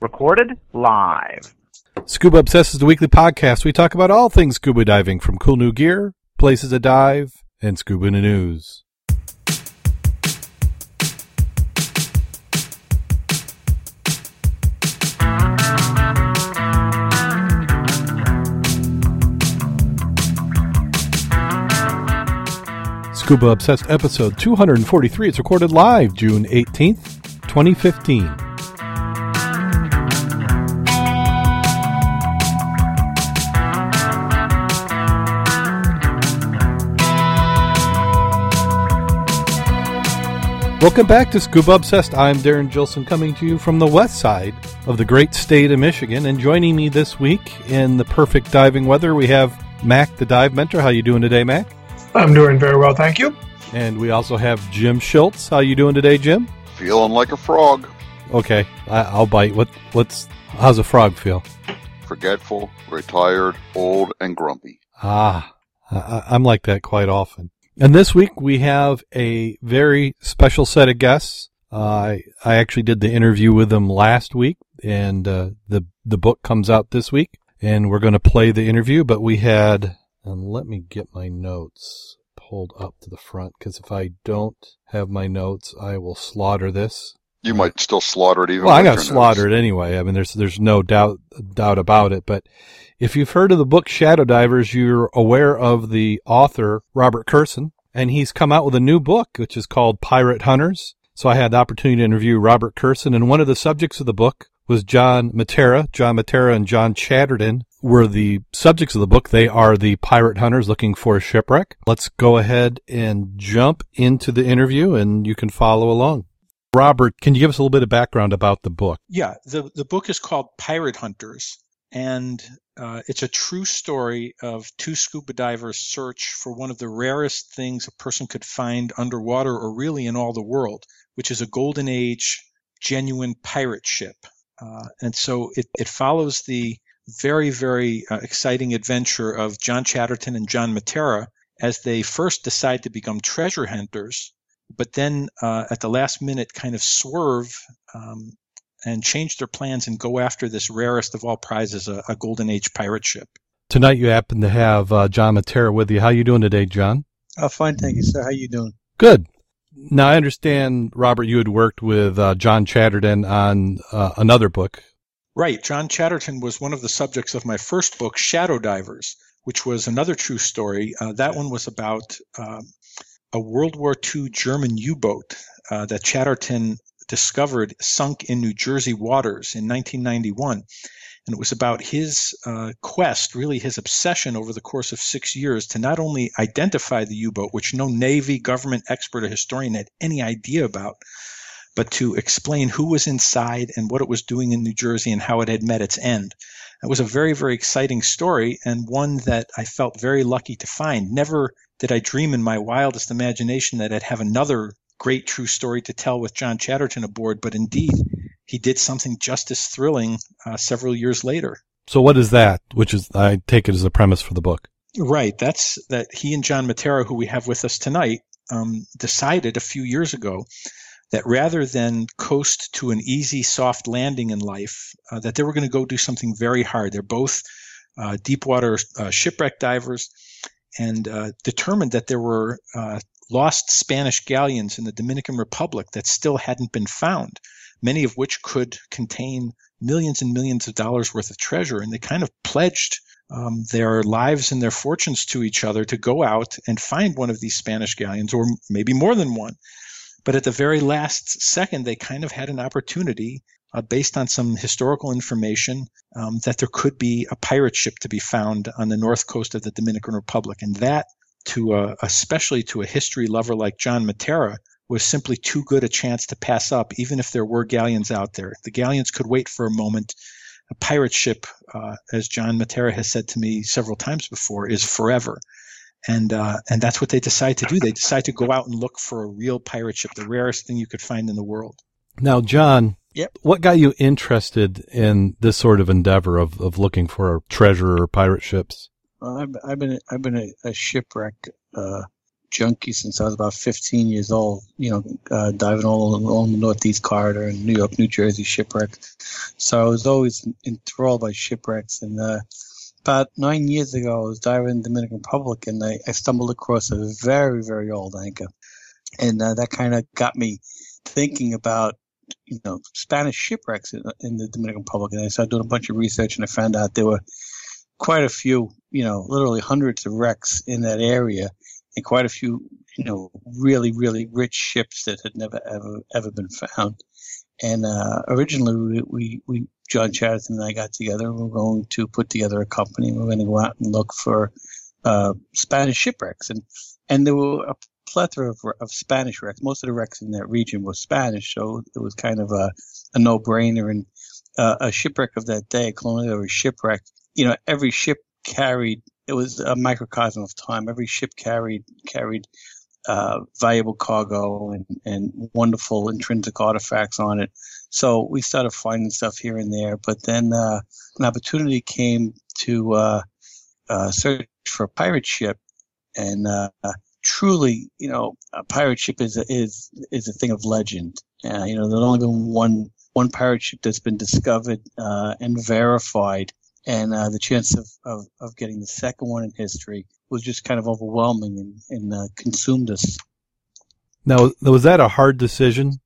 Recorded live. Scuba Obsessed is the weekly podcast. We talk about all things scuba diving, from cool new gear, places to dive, and scuba news. Scuba Obsessed episode 243. It's recorded live June 18th, 2015. Welcome back to Scuba Obsessed. I'm Darren Gilson coming to you from the west side of the great state of Michigan. And joining me this week in the perfect diving weather, we have Mac, the dive mentor. How you doing today, Mac? I'm doing very well, thank you. And we also have Jim Schultz. How you doing today, Jim? Feeling like a frog. Okay, I, will bite. What? What's? How's a frog feel? Forgetful, retired, old, and grumpy. Ah, I, I'm like that quite often. And this week we have a very special set of guests. Uh, I I actually did the interview with them last week, and uh, the the book comes out this week, and we're going to play the interview. But we had and let me get my notes pulled up to the front because if I don't have my notes, I will slaughter this. You might still slaughter it even. Well, I'm gonna slaughter it anyway. I mean, there's there's no doubt doubt about it. But if you've heard of the book Shadow Divers, you're aware of the author Robert Kurson, and he's come out with a new book which is called Pirate Hunters. So I had the opportunity to interview Robert Kurson, and one of the subjects of the book was John Mattera. John Mattera and John Chatterton were the subjects of the book. They are the pirate hunters looking for a shipwreck. Let's go ahead and jump into the interview and you can follow along. Robert, can you give us a little bit of background about the book? Yeah, the, the book is called Pirate Hunters, and uh, it's a true story of two scuba divers' search for one of the rarest things a person could find underwater or really in all the world, which is a golden age genuine pirate ship. Uh, and so it, it follows the very, very uh, exciting adventure of John Chatterton and John Mattera as they first decide to become treasure hunters, but then uh, at the last minute kind of swerve um, and change their plans and go after this rarest of all prizes, a, a Golden Age pirate ship. Tonight you happen to have uh, John Mattera with you. How you doing today, John? Oh, fine, thank you, sir. How you doing? Good. Now I understand, Robert, you had worked with uh, John Chatterton on uh, another book. Right. John Chatterton was one of the subjects of my first book, Shadow Divers, which was another true story. Uh, that one was about um, a World War II German U-boat uh, that Chatterton discovered sunk in New Jersey waters in 1991 and it was about his uh, quest, really his obsession over the course of six years to not only identify the U boat, which no Navy government expert or historian had any idea about, but to explain who was inside and what it was doing in New Jersey and how it had met its end. It was a very, very exciting story and one that I felt very lucky to find. Never did I dream in my wildest imagination that I'd have another great true story to tell with John Chatterton aboard, but indeed, he did something just as thrilling uh, several years later. So what is that? Which is, I take it as a premise for the book. Right. That's that he and John Mattera, who we have with us tonight, um, decided a few years ago that rather than coast to an easy, soft landing in life, uh, that they were going to go do something very hard. They're both uh, deep water uh, shipwreck divers and uh, determined that there were uh, lost Spanish galleons in the Dominican Republic that still hadn't been found many of which could contain millions and millions of dollars worth of treasure. And they kind of pledged um, their lives and their fortunes to each other to go out and find one of these Spanish galleons, or maybe more than one. But at the very last second, they kind of had an opportunity, uh, based on some historical information, um, that there could be a pirate ship to be found on the north coast of the Dominican Republic. And that, to a, especially to a history lover like John Mattera, was simply too good a chance to pass up, even if there were galleons out there. The galleons could wait for a moment. A pirate ship, uh, as John Mattera has said to me several times before, is forever. And uh, and that's what they decide to do. They decide to go out and look for a real pirate ship, the rarest thing you could find in the world. Now, John, yep. what got you interested in this sort of endeavor of, of looking for treasure or pirate ships? Well, I've, I've been I've been a, a shipwreck uh, junkie since I was about 15 years old. You know, uh, diving all along the Northeast Corridor and New York, New Jersey shipwrecks. So I was always enthralled by shipwrecks. And uh, about nine years ago, I was diving in the Dominican Republic, and I, I stumbled across a very, very old anchor, and uh, that kind of got me thinking about you know Spanish shipwrecks in, in the Dominican Republic. And I started doing a bunch of research, and I found out there were quite a few, you know, literally hundreds of wrecks in that area and quite a few, you know, really, really rich ships that had never, ever, ever been found. And uh, originally, we, we, we, John Chatterton and I got together. We're going to put together a company. We're going to go out and look for uh, Spanish shipwrecks, and and there were a plethora of, of Spanish wrecks. Most of the wrecks in that region were Spanish, so it was kind of a, a no-brainer. And uh, a shipwreck of that day, a colonial shipwreck, you know, every ship carried it was a microcosm of time. Every ship carried carried uh, valuable cargo and, and wonderful intrinsic artifacts on it. So we started finding stuff here and there. But then uh, an opportunity came to uh, uh search for a pirate ship, and uh, truly, you know, a pirate ship is a, is is a thing of legend. Uh, you know, there's only been one one pirate ship that's been discovered and verified and uh, the chance of, of, of, getting the second one in history was just kind of overwhelming and, and uh, consumed us. Now, was that a hard decision?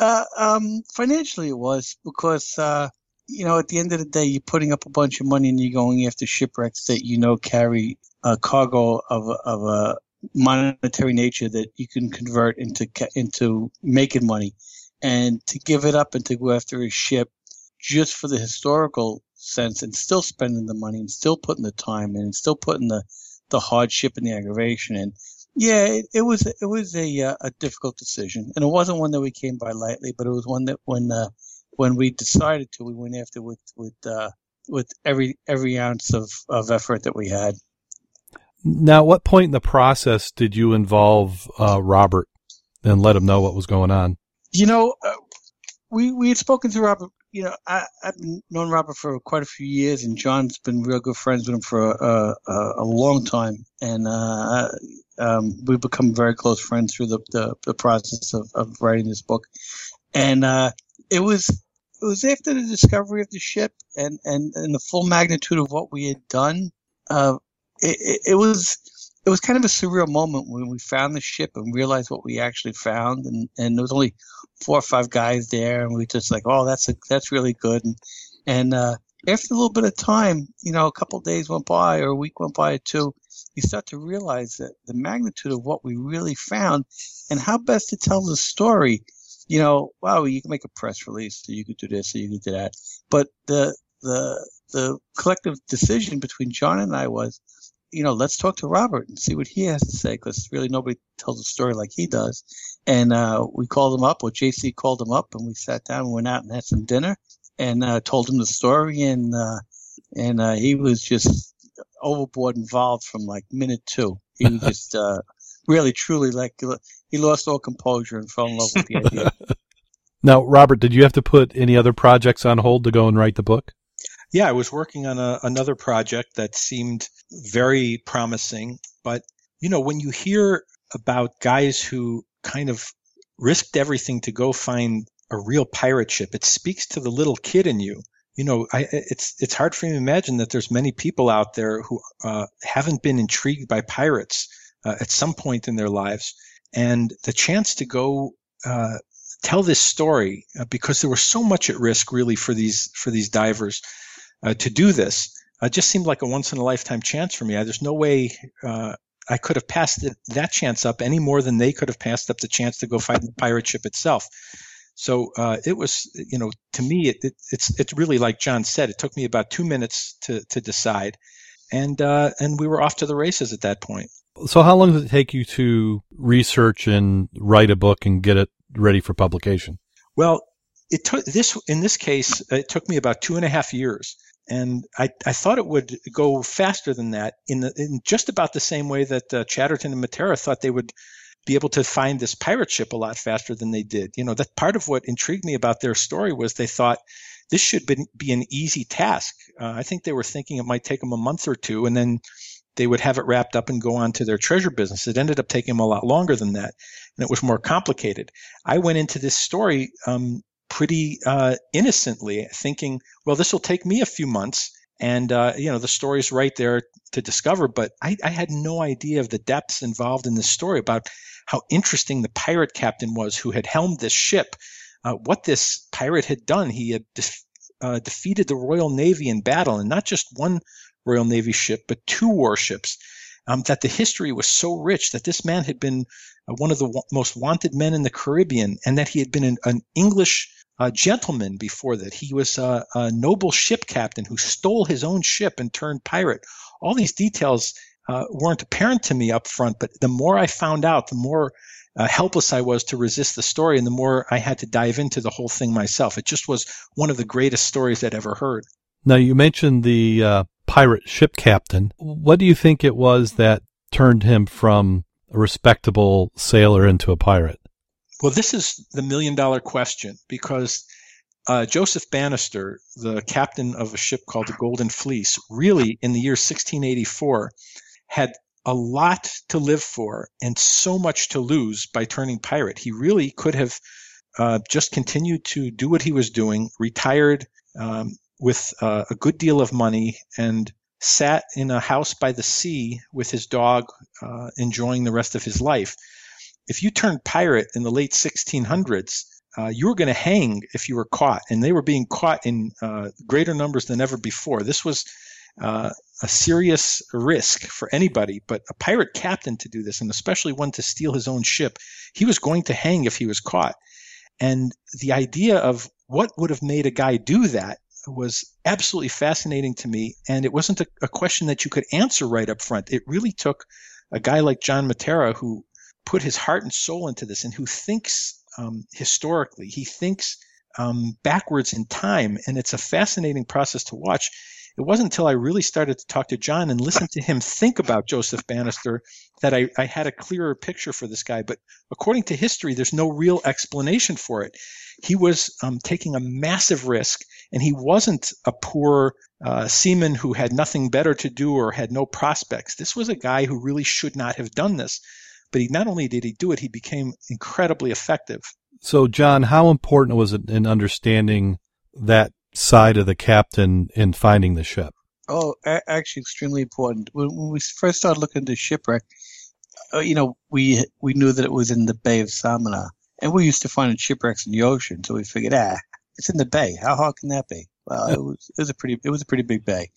Uh, um, financially, it was because uh, you know at the end of the day, you're putting up a bunch of money and you're going after shipwrecks that you know carry a cargo of of a monetary nature that you can convert into into making money, and to give it up and to go after a ship just for the historical sense and still spending the money and still putting the time in and still putting the, the hardship and the aggravation in. Yeah, it, it was it was a uh, a difficult decision, and it wasn't one that we came by lightly, but it was one that when uh, when we decided to, we went after with with uh, with every every ounce of, of effort that we had. Now, what point in the process did you involve uh, Robert and let him know what was going on? You know, uh, we we had spoken to Robert you know, I, have known Robert for quite a few years, and John's been real good friends with him for a, long time, and uh, um, we've become very close friends through the, the, the process of, of, writing this book. And uh, it was it was after the discovery of the ship and, and, and the full magnitude of what we had done. Uh, it, it, it was it was kind of a surreal moment when we found the ship and realized what we actually found, and and there was only four or five guys there, and we just like, oh, that's a, that's really good, and and uh, after a little bit of time, you know, a couple days went by or a week went by or two, you start to realize that the magnitude of what we really found and how best to tell the story. You know, wow, you can make a press release, so you could do this, or you could do that, but the the the collective decision between John and I was you know, let's talk to Robert and see what he has to say because really nobody tells a story like he does. And uh, we called him up, or JC called him up, and we sat down and went out and had some dinner and uh, told him the story. And uh, and uh, he was just overboard involved from like minute two. He was just uh, really, truly like he lost all composure and fell in love with the idea. Now, Robert, did you have to put any other projects on hold to go and write the book? Yeah, I was working on a, another project that seemed very promising. But, you know, when you hear about guys who kind of risked everything to go find a real pirate ship, it speaks to the little kid in you. You know, I, it's it's hard for me to imagine that there's many people out there who uh, haven't been intrigued by pirates uh, at some point in their lives, and the chance to go uh, tell this story uh, because there was so much at risk, really, for these for these divers uh, to do this. Uh, it just seemed like a once in a lifetime chance for me. I, there's no way uh, I could have passed it, that chance up any more than they could have passed up the chance to go find the pirate ship itself. So uh, it was, you know, to me, it, it, it's it's really like John said. It took me about two minutes to to decide, and uh, and we were off to the races at that point. So how long did it take you to research and write a book and get it ready for publication? Well, it took this in this case. It took me about two and a half years and I, I thought it would go faster than that in, the, in just about the same way that uh, Chatterton and Mattera thought they would be able to find this pirate ship a lot faster than they did. You know, that part of what intrigued me about their story was they thought this should be, be an easy task. Uh, I think they were thinking it might take them a month or two, and then they would have it wrapped up and go on to their treasure business. It ended up taking them a lot longer than that, and it was more complicated. I went into this story um, pretty uh, innocently, thinking, well, this will take me a few months. And uh, you know the story's right there to discover, but I, I had no idea of the depths involved in this story about how interesting the pirate captain was who had helmed this ship. Uh, what this pirate had done, he had uh, defeated the Royal Navy in battle, and not just one Royal Navy ship, but two warships. Um, that the history was so rich that this man had been uh, one of the w- most wanted men in the Caribbean, and that he had been an, an English uh, gentleman before that. He was a, a, noble ship captain who stole his own ship and turned pirate. All these details uh, weren't apparent to me up front, but the more I found out, the more uh, helpless I was to resist the story, and the more I had to dive into the whole thing myself. It just was one of the greatest stories I'd ever heard. Now, you mentioned the uh, pirate ship captain. What do you think it was that turned him from a respectable sailor into a pirate? Well, this is the million dollar question because uh, Joseph Bannister, the captain of a ship called the Golden Fleece, really in the year 1684 had a lot to live for and so much to lose by turning pirate. He really could have uh, just continued to do what he was doing, retired, um, with uh, a good deal of money and sat in a house by the sea with his dog, uh, enjoying the rest of his life. If you turned pirate in the late 1600s, uh, you were going to hang if you were caught, and they were being caught in uh, greater numbers than ever before. This was uh, a serious risk for anybody, but a pirate captain to do this, and especially one to steal his own ship, he was going to hang if he was caught. And the idea of what would have made a guy do that was absolutely fascinating to me. And it wasn't a, a, question that you could answer right up front. It really took a guy like John Mattera who put his heart and soul into this and who thinks um, historically. He thinks um, backwards in time. And it's a fascinating process to watch. It wasn't until I really started to talk to John and listen to him think about Joseph Bannister that I, I had a clearer picture for this guy. But according to history, there's no real explanation for it. He was um, taking a massive risk and he wasn't a poor uh, seaman who had nothing better to do or had no prospects. This was a guy who really should not have done this. But he not only did he do it, he became incredibly effective. So, John, how important was it in understanding that side of the captain in finding the ship? Oh, a- actually, extremely important. When, when, we first started looking into shipwreck, uh, you know, we we knew that it was in the Bay of Samana, and we used to find shipwrecks in the ocean. So we figured, ah, it's in the bay. How hard can that be? Well, it was it was a pretty it was a pretty big bay,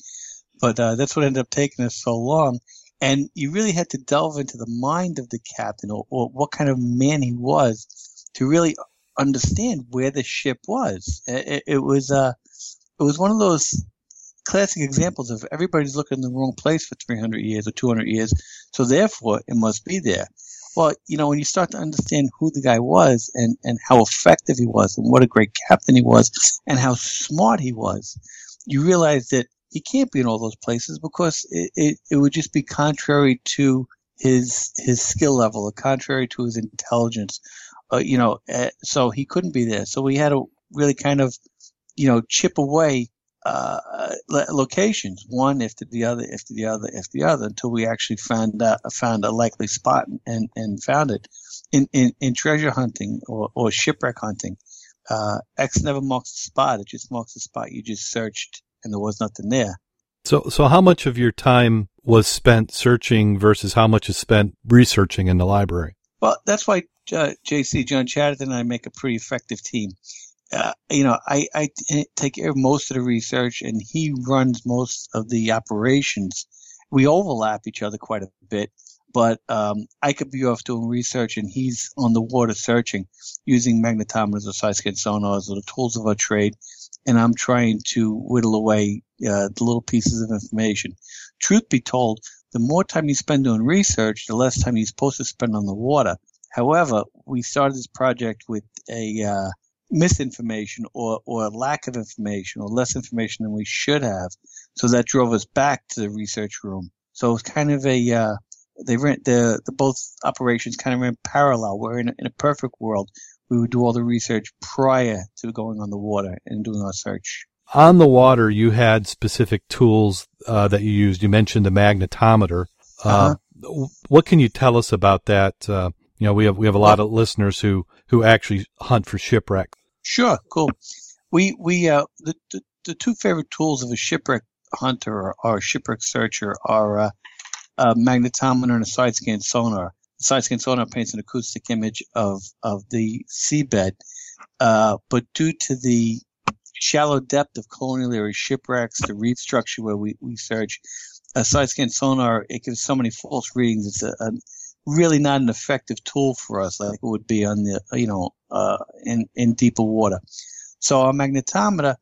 but uh, that's what ended up taking us so long. And you really had to delve into the mind of the captain, or, or what kind of man he was, to really understand where the ship was. It, it was uh, it was one of those classic examples of everybody's looking in the wrong place for 300 years or 200 years, so therefore it must be there. Well, you know, when you start to understand who the guy was and, and how effective he was and what a great captain he was and how smart he was, you realize that he can't be in all those places because it, it, it would just be contrary to his his skill level, contrary to his intelligence. Uh, you know, uh, so he couldn't be there. So we had to really kind of, you know, chip away uh, locations, one after the other, after the other, after the other, until we actually found uh, found a likely spot and, and found it. In, in, in treasure hunting or, or shipwreck hunting, uh, X never marks the spot. It just marks the spot you just searched and there was nothing there. So, so how much of your time was spent searching versus how much is spent researching in the library? Well, that's why uh, JC John Chatterton and I make a pretty effective team uh, you know, I, I take care of most of the research and he runs most of the operations. We overlap each other quite a bit, but um, I could be off doing research and he's on the water searching using magnetometers or side scan sonars or the tools of our trade. And I'm trying to whittle away uh, the little pieces of information. Truth be told, the more time you spend doing research, the less time you're supposed to spend on the water. However, we started this project with a uh, misinformation or, or lack of information or less information than we should have. So that drove us back to the research room. So it's kind of a, uh, they ran, the, the both operations kind of ran parallel. Where in in a perfect world, we would do all the research prior to going on the water and doing our search. on the water, you had specific tools uh, that you used. You mentioned the magnetometer. Uh, Uh-huh. What can you tell us about that? Uh, you know, we have we have a lot of listeners who who actually hunt for shipwreck. Sure, cool. We we uh the, the, the two favorite tools of a shipwreck hunter or, or a shipwreck searcher are uh, a magnetometer and a side scan sonar. The side scan sonar paints an acoustic image of of the seabed, uh, but due to the shallow depth of colonial area shipwrecks, the reef structure where we, we search, a side scan sonar it gives so many false readings. It's a, a really not an effective tool for us like it would be on the you know uh, in in deeper water. So our magnetometer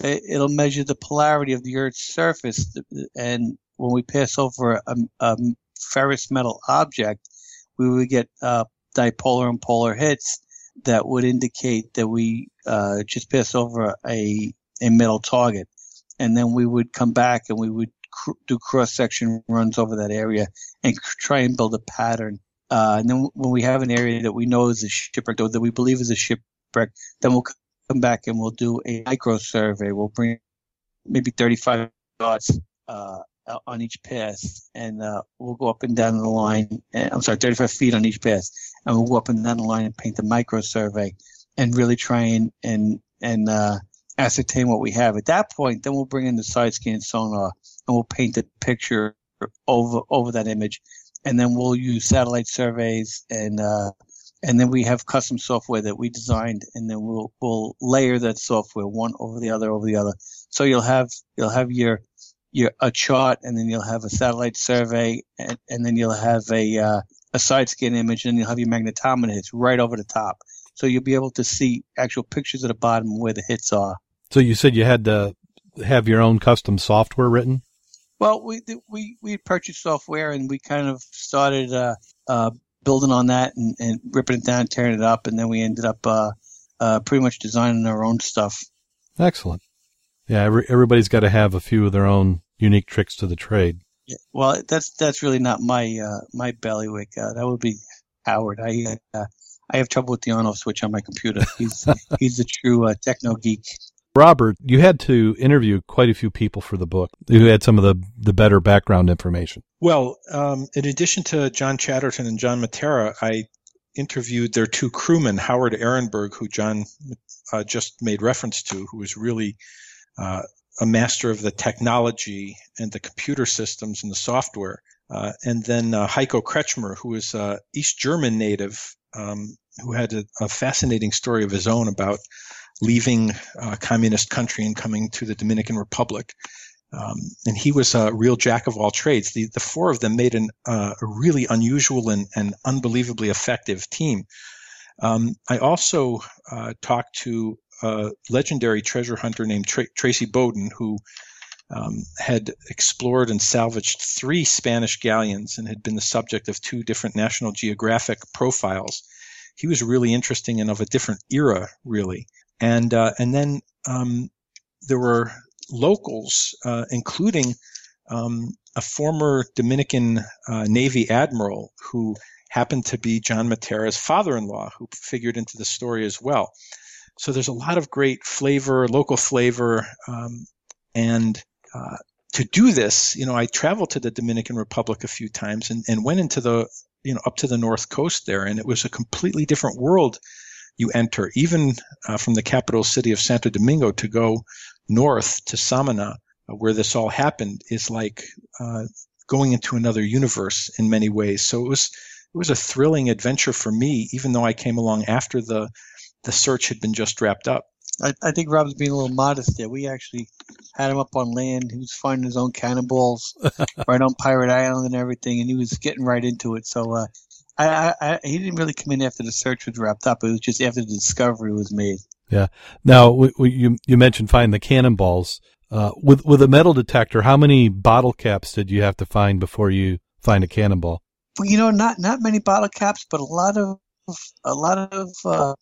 it, it'll measure the polarity of the Earth's surface, and when we pass over a, a ferrous metal object, we would get uh, dipolar and polar hits that would indicate that we uh, just passed over a a metal target, and then we would come back and we would cr- do cross section runs over that area and try and build a pattern. Uh, and then when we have an area that we know is a shipwreck or that we believe is a shipwreck, then we'll come back and we'll do a micro survey. We'll bring maybe 35 dots uh, on each pass, and uh, we'll go up and down the line. And, I'm sorry, 35 feet on each pass, and we'll go up and down the line and paint the micro survey, and really try and and and uh, ascertain what we have. At that point, then we'll bring in the side scan sonar, and we'll paint the picture over over that image, and then we'll use satellite surveys and uh, and then we have custom software that we designed, and then we'll we'll layer that software one over the other over the other. So you'll have you'll have your your a chart, and then you'll have a satellite survey, and, and then you'll have a uh, a side scan image, and then you'll have your magnetometer hits right over the top. So you'll be able to see actual pictures at the bottom where the hits are. So you said you had to have your own custom software written. Well, we we we purchased software and we kind of started uh, uh, building on that and, and ripping it down, tearing it up, and then we ended up uh, uh, pretty much designing our own stuff. Excellent. Yeah, every, everybody's got to have a few of their own unique tricks to the trade. Yeah, well, that's that's really not my uh, my bailiwick. Uh, that would be Howard. I uh, I have trouble with the on-off switch on my computer. He's he's a true uh, techno geek. Robert, you had to interview quite a few people for the book who had some of the, the better background information. Well, um, in addition to John Chatterton and John Mattera, I interviewed their two crewmen, Howard Ehrenberg, who John uh, just made reference to, who was really uh, a master of the technology and the computer systems and the software, uh, and then uh, Heiko Kretschmer, who is an East German native um, who had a, a fascinating story of his own about leaving a communist country and coming to the Dominican Republic. Um, and he was a real jack of all trades. The, the four of them made an, uh, a really unusual and, and unbelievably effective team. Um, I also uh, talked to a legendary treasure hunter named Tra- Tracy Bowden, who um, had explored and salvaged three Spanish galleons and had been the subject of two different National Geographic profiles. He was really interesting and of a different era, really and uh, and then um, there were locals, uh, including um, a former Dominican uh, Navy admiral who happened to be John Mattera's father-in-law, who figured into the story as well. So there's a lot of great flavor, local flavor, um, and uh, to do this, you know, I traveled to the Dominican Republic a few times and, and went into the, you know, up to the north coast there, and it was a completely different world you enter, even uh, from the capital city of Santo Domingo to go north to Samana, uh, where this all happened, is like uh, going into another universe in many ways. So it was it was a thrilling adventure for me, even though I came along after the the search had been just wrapped up. I, I think Rob's being a little modest there. We actually had him up on land. He was finding his own cannonballs right on Pirate Island and everything, and he was getting right into it. So uh, I, I, he didn't really come in after the search was wrapped up. It was just after the discovery was made. Yeah. Now, we, we, you you mentioned finding the cannonballs. Uh, with with a metal detector, how many bottle caps did you have to find before you find a cannonball? Well, you know, not not many bottle caps, but a lot of a lot of uh,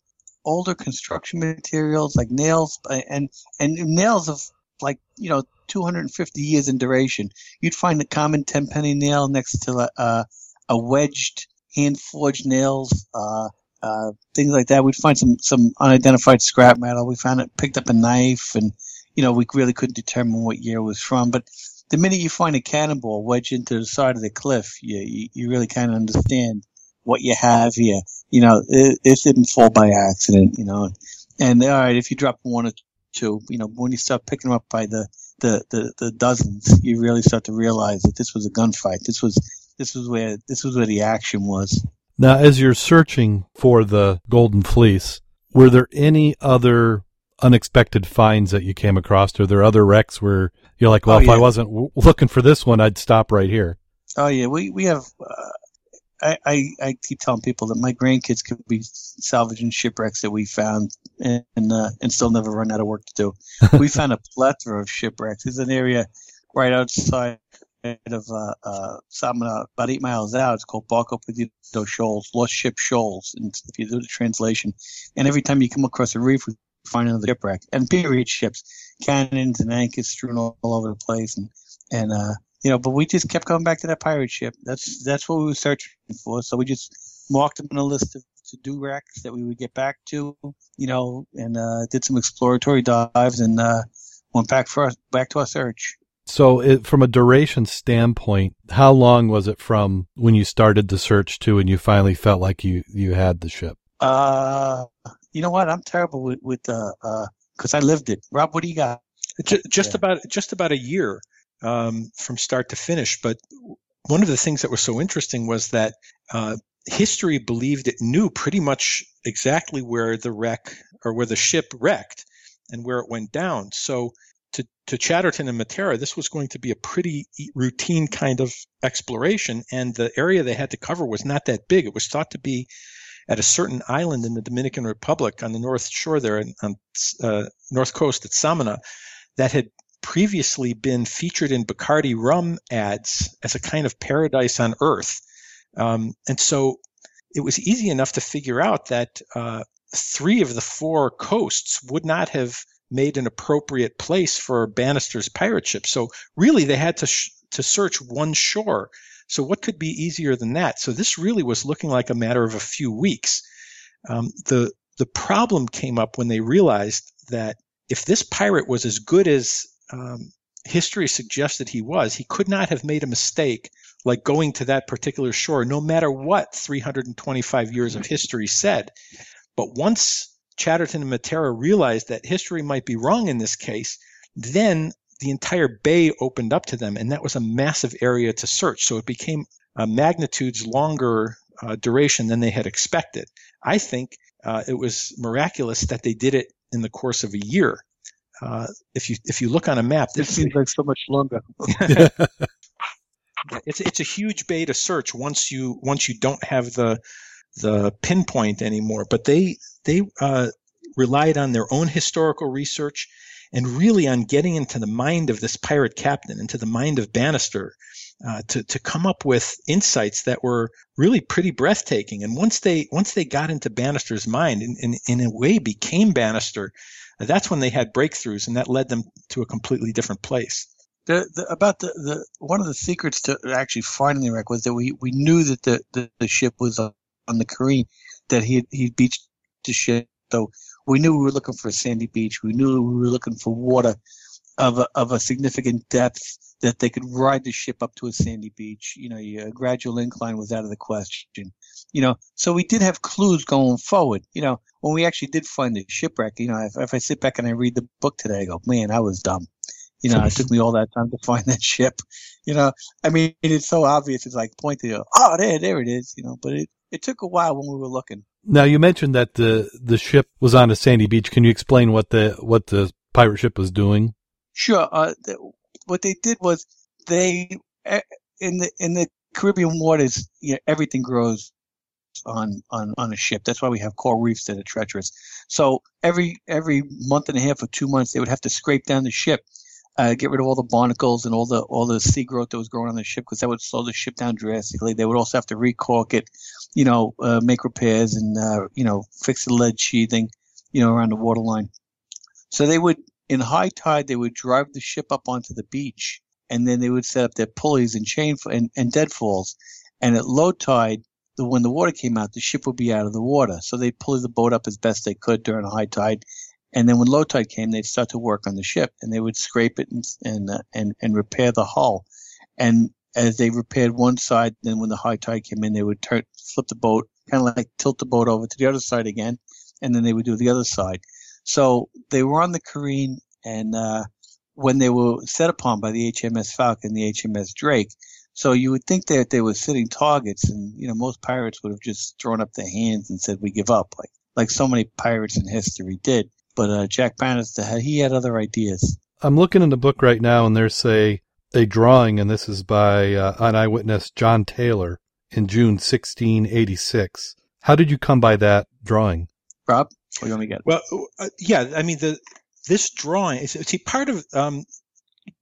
older construction materials like nails and and nails of like you know 250 years in duration. You'd find a common 10 penny nail next to a, a wedged hand forged nails, uh, uh, things like that. We'd find some some unidentified scrap metal. We found it, picked up a knife, and you know, we really couldn't determine what year it was from. But the minute you find a cannonball wedged into the side of the cliff, you you, you really kind of understand what you have here. You know, it, it didn't fall by accident. You know, and all right, if you drop one or two, you know, when you start picking them up by the the, the, the dozens, you really start to realize that this was a gunfight. This was this was where this was where the action was. Now, as you're searching for the Golden Fleece, were there any other unexpected finds that you came across? Are there other wrecks where you're like, well, Oh, if I wasn't w- looking for this one, I'd stop right here? Oh yeah, we we have. Uh, I, I I keep telling people that my grandkids could be salvaging shipwrecks that we found and uh, and still never run out of work to do. we found a plethora of shipwrecks. There's an area right outside of uh, uh, Samana, about eight miles out. It's called Barco Perdido Shoals, Lost Ship Shoals. And if you do the translation, and every time you come across a reef, we find another shipwreck and period ships, cannons and anchors strewn all, all over the place, and and uh, you know, but we just kept coming back to that pirate ship. That's that's what we were searching for. So we just marked them on a list of to do wrecks that we would get back to, you know, and uh, did some exploratory dives and uh, went back for our, back to our search. So, it, from a duration standpoint, how long was it from when you started the search to when you finally felt like you, you had the ship? Uh, you know what? I'm terrible with with uh, uh, because I lived it. Rob, what do you got? Ju- just Yeah. about just about a year um, from start to finish. But one of the things that was so interesting was that uh, history believed it knew pretty much exactly where the wreck or where the ship wrecked and where it went down. So to, to Chatterton and Mattera, this was going to be a pretty routine kind of exploration, and the area they had to cover was not that big. It was thought to be at a certain island in the Dominican Republic on the north shore there, on, on uh, north coast at Samana, that had previously been featured in Bacardi rum ads as a kind of paradise on earth. Um, and so it was easy enough to figure out that uh, three of the four coasts would not have made an appropriate place for Bannister's pirate ship. So really, they had to sh- to search one shore. So what could be easier than that? So this really was looking like a matter of a few weeks. Um, the the problem came up when they realized that if this pirate was as good as um, history suggested he was, he could not have made a mistake like going to that particular shore, no matter what 325 years of history said. But once Chatterton and Mattera realized that history might be wrong in this case, then the entire bay opened up to them, and that was a massive area to search. So it became a magnitudes longer uh, duration than they had expected. I think uh, it was miraculous that they did it in the course of a year. Uh, if you if you look on a map, This this seems like so much longer. it's it's a huge bay to search once you once you don't have the the pinpoint anymore. But they they uh, relied on their own historical research and really on getting into the mind of this pirate captain, into the mind of Bannister, uh, to to come up with insights that were really pretty breathtaking. And once they once they got into Bannister's mind, and, and in a way became Bannister, that's when they had breakthroughs, and that led them to a completely different place. The, the, about the, the one of the secrets to actually finding the wreck was that we, we knew that the, the, the ship was on the careen, that he he beached the ship. So we knew we were looking for a sandy beach. We knew we were looking for water of a, of a significant depth that they could ride the ship up to a sandy beach. You know, a gradual incline was out of the question. You know, so we did have clues going forward. You know, when we actually did find the shipwreck, you know, if, if I sit back and I read the book today, I go, man, I was dumb. You know, it took me all that time to find that ship. You know, I mean, it's so obvious. It's like pointing, oh, there, there it is. You know, but it, it took a while when we were looking. Now you mentioned that the the ship was on a sandy beach. Can you explain what the what the pirate ship was doing? Sure. Uh, th- what they did was they eh, in the in the Caribbean waters, you know, everything grows on on on a ship. That's why we have coral reefs that are treacherous. So every every month and a half or two months, they would have to scrape down the ship, uh, get rid of all the barnacles and all the all the sea growth that was growing on the ship because that would slow the ship down drastically. They would also have to recaulk it, you know, uh, make repairs and uh, you know fix the lead sheathing, you know, around the waterline. So they would in high tide they would drive the ship up onto the beach and then they would set up their pulleys and chain and, and deadfalls. And at low tide, the, when the water came out, the ship would be out of the water. So they'd pull the boat up as best they could during high tide And then when low tide came, they'd start to work on the ship, and they would scrape it and and uh, and, and repair the hull. And as they repaired one side, then when the high tide came in, they would turn, flip the boat, kind of like tilt the boat over to the other side again, and then they would do the other side. So they were on the careen, and uh, when they were set upon by the HMS Falcon, the HMS Drake. So you would think that they were sitting targets, and you know most pirates would have just thrown up their hands and said, "We give up," like like so many pirates in history did. But uh, Jack Bannister, he had other ideas. I'm looking in the book right now, and there's a a drawing, and this is by uh, an eyewitness, John Taylor, in June 1686. How did you come by that drawing? Rob, what do you want me to get? Well, uh, yeah, I mean the this drawing is see part of um,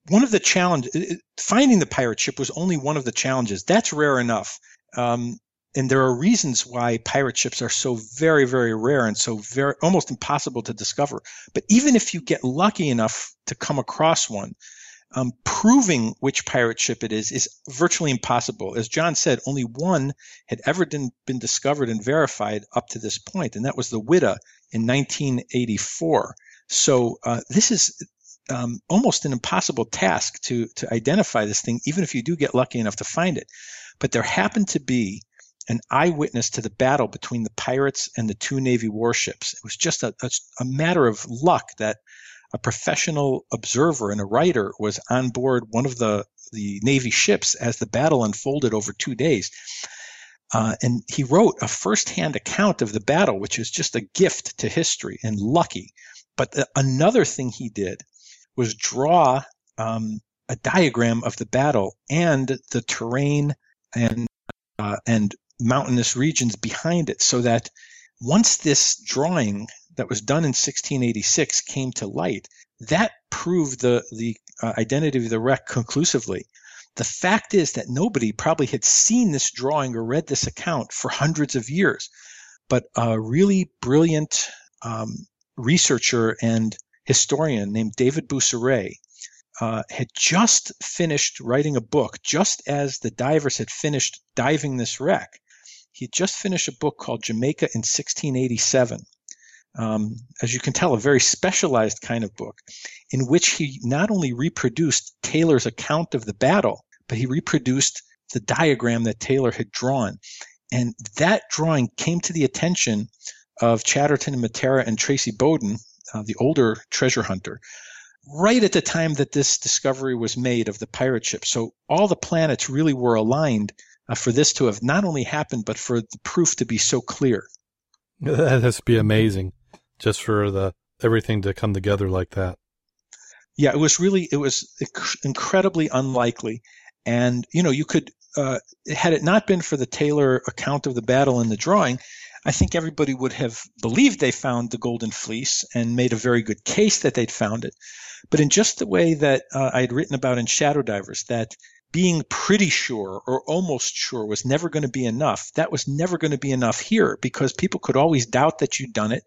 one of the challenge finding the pirate ship was only one of the challenges. That's rare enough. Um, and there are reasons why pirate ships are so very, very rare and so very almost impossible to discover. But even if you get lucky enough to come across one, um, proving which pirate ship it is is virtually impossible. As John said, only one had ever been, been discovered and verified up to this point, and that was the Whydah in 1984. So uh, this is um, almost an impossible task to to identify this thing, even if you do get lucky enough to find it. But there happened to be an eyewitness to the battle between the pirates and the two Navy warships. It was just a, a, a matter of luck that a professional observer and a writer was on board one of the, the Navy ships as the battle unfolded over two days. Uh, and he wrote a firsthand account of the battle, which is just a gift to history and lucky. But the, another thing he did was draw um, a diagram of the battle and the terrain and uh, and mountainous regions behind it, so that once this drawing that was done in 1686 came to light, that proved the the uh, identity of the wreck conclusively. The fact is that nobody probably had seen this drawing or read this account for hundreds of years, but a really brilliant um, researcher and historian named David Buisseret uh, had just finished writing a book, just as the divers had finished diving this wreck. He had just finished a book called Jamaica in 1687 um, as you can tell, a very specialized kind of book in which he not only reproduced Taylor's account of the battle, but he reproduced the diagram that Taylor had drawn. And that drawing came to the attention of Chatterton and Mattera and Tracy Bowden, uh, the older treasure hunter, right at the time that this discovery was made of the pirate ship. So all the planets really were aligned uh, for this to have not only happened, but for the proof to be so clear. That has to be amazing just for the everything to come together like that. Yeah, it was really it was incredibly unlikely, and you know you could uh, had it not been for the Taylor account of the battle in the drawing, I think everybody would have believed they found the Golden Fleece and made a very good case that they'd found it. But in just the way that uh, I had written about in Shadow Divers, that being pretty sure or almost sure was never going to be enough. That was never going to be enough here because people could always doubt that you'd done it.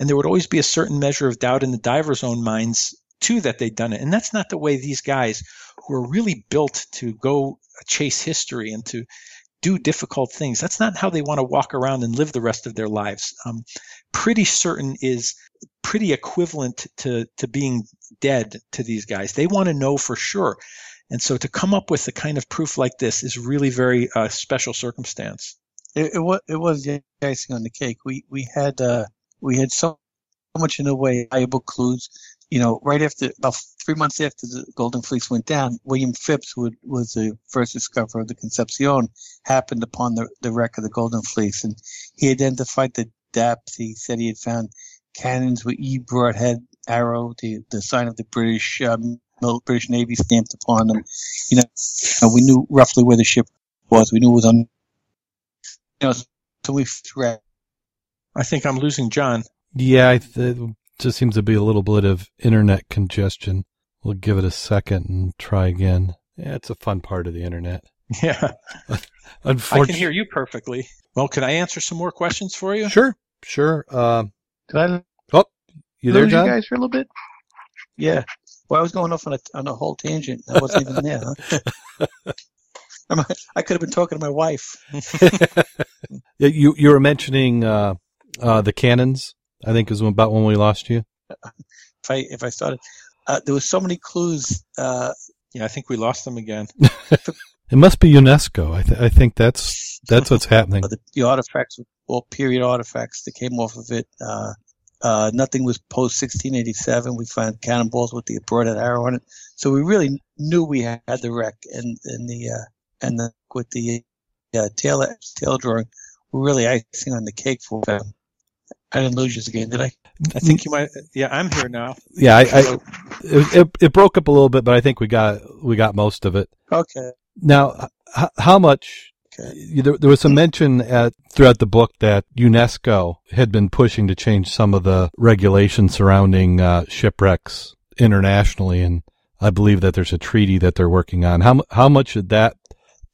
And there would always be a certain measure of doubt in the diver's own minds too that they'd done it. And that's not the way these guys who are really built to go chase history and to do difficult things. That's not how they want to walk around and live the rest of their lives. Um, pretty certain is pretty equivalent to, to being dead to these guys. They want to know for sure. And so to come up with the kind of proof like this is really very uh, special circumstance. It, it, was it was the icing on the cake. We we had uh, we had so much in the way valuable clues. You know, right after about three months after the Golden Fleece went down, William Phips, who was the first discoverer of the Concepcion, happened upon the, the wreck of the Golden Fleece, and he identified the depth. He said he had found cannons with E broadhead arrow, the the sign of the British um, British Navy stamped upon them. You know, we knew roughly where the ship was. We knew it was on. You know, so we read. I think I'm losing John. Yeah, it just seems to be a little bit of internet congestion. We'll give it a second and try again. Yeah, it's a fun part of the internet. Yeah. Unfortunately, I can hear you perfectly. Well, can I answer some more questions for you? Sure, sure. Uh, Did I? Oh, you there, John? You guys for a little bit. Yeah. Well, I was going off on a on a whole tangent. I wasn't even there. Huh? I could have been talking to my wife. you you were mentioning uh, uh, the cannons. I think is about when we lost you. if I if I started, uh, there was so many clues. Uh, Yeah, I think we lost them again. It must be UNESCO. I, th- I think that's that's what's happening. the, the artifacts, all period artifacts that came off of it. Uh, uh, nothing was post 1687. We found cannonballs with the broadhead arrow on it. So we really knew we had the wreck and, and the, uh, and the, with the, uh, tail, tail drawing, we're really icing on the cake for them. I didn't lose you again, did I? I think you might. Yeah, I'm here now. Yeah, I, I it, it, broke up a little bit, but I think we got we got most of it. Okay. Now, h- how much? Okay. There, there was some mention at throughout the book that UNESCO had been pushing to change some of the regulations surrounding uh, shipwrecks internationally, and I believe that there's a treaty that they're working on. How how much did that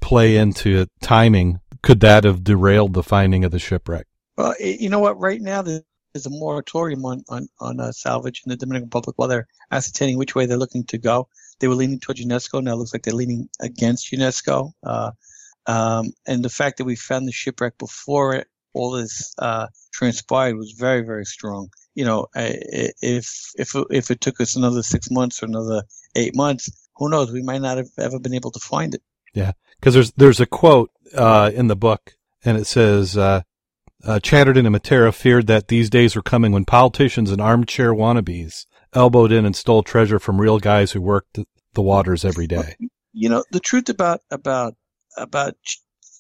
play into timing? Could that have derailed the finding of the shipwreck? Well, you know what? Right now, there's a moratorium on on on uh, salvage in the Dominican Republic while they're ascertaining which way they're looking to go. They were leaning towards UNESCO. Now it looks like they're leaning against UNESCO. Uh, um, and the fact that we found the shipwreck before it, all this uh, transpired was very very strong. You know, if if if it took us another six months or another eight months, who knows? We might not have ever been able to find it. Yeah, because there's there's a quote uh, in the book, and it says uh, Chatterton and Mattera feared that these days were coming when politicians and armchair wannabes elbowed in and stole treasure from real guys who worked the waters every day. you know the truth about about about sh-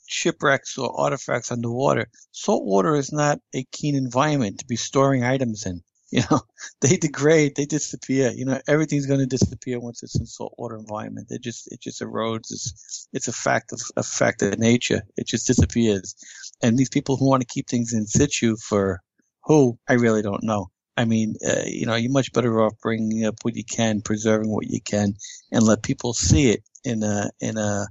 shipwrecks or artifacts underwater salt water is not a keen environment to be storing items in you know they degrade they disappear. You know everything's going to disappear once it's in saltwater environment. It just it just erodes. It's it's a fact of a fact of nature. It just disappears. And these people who want to keep things in situ for who? I really don't know. I mean uh, you know you're much better off bringing up what you can preserving what you can and let people see it in a in a,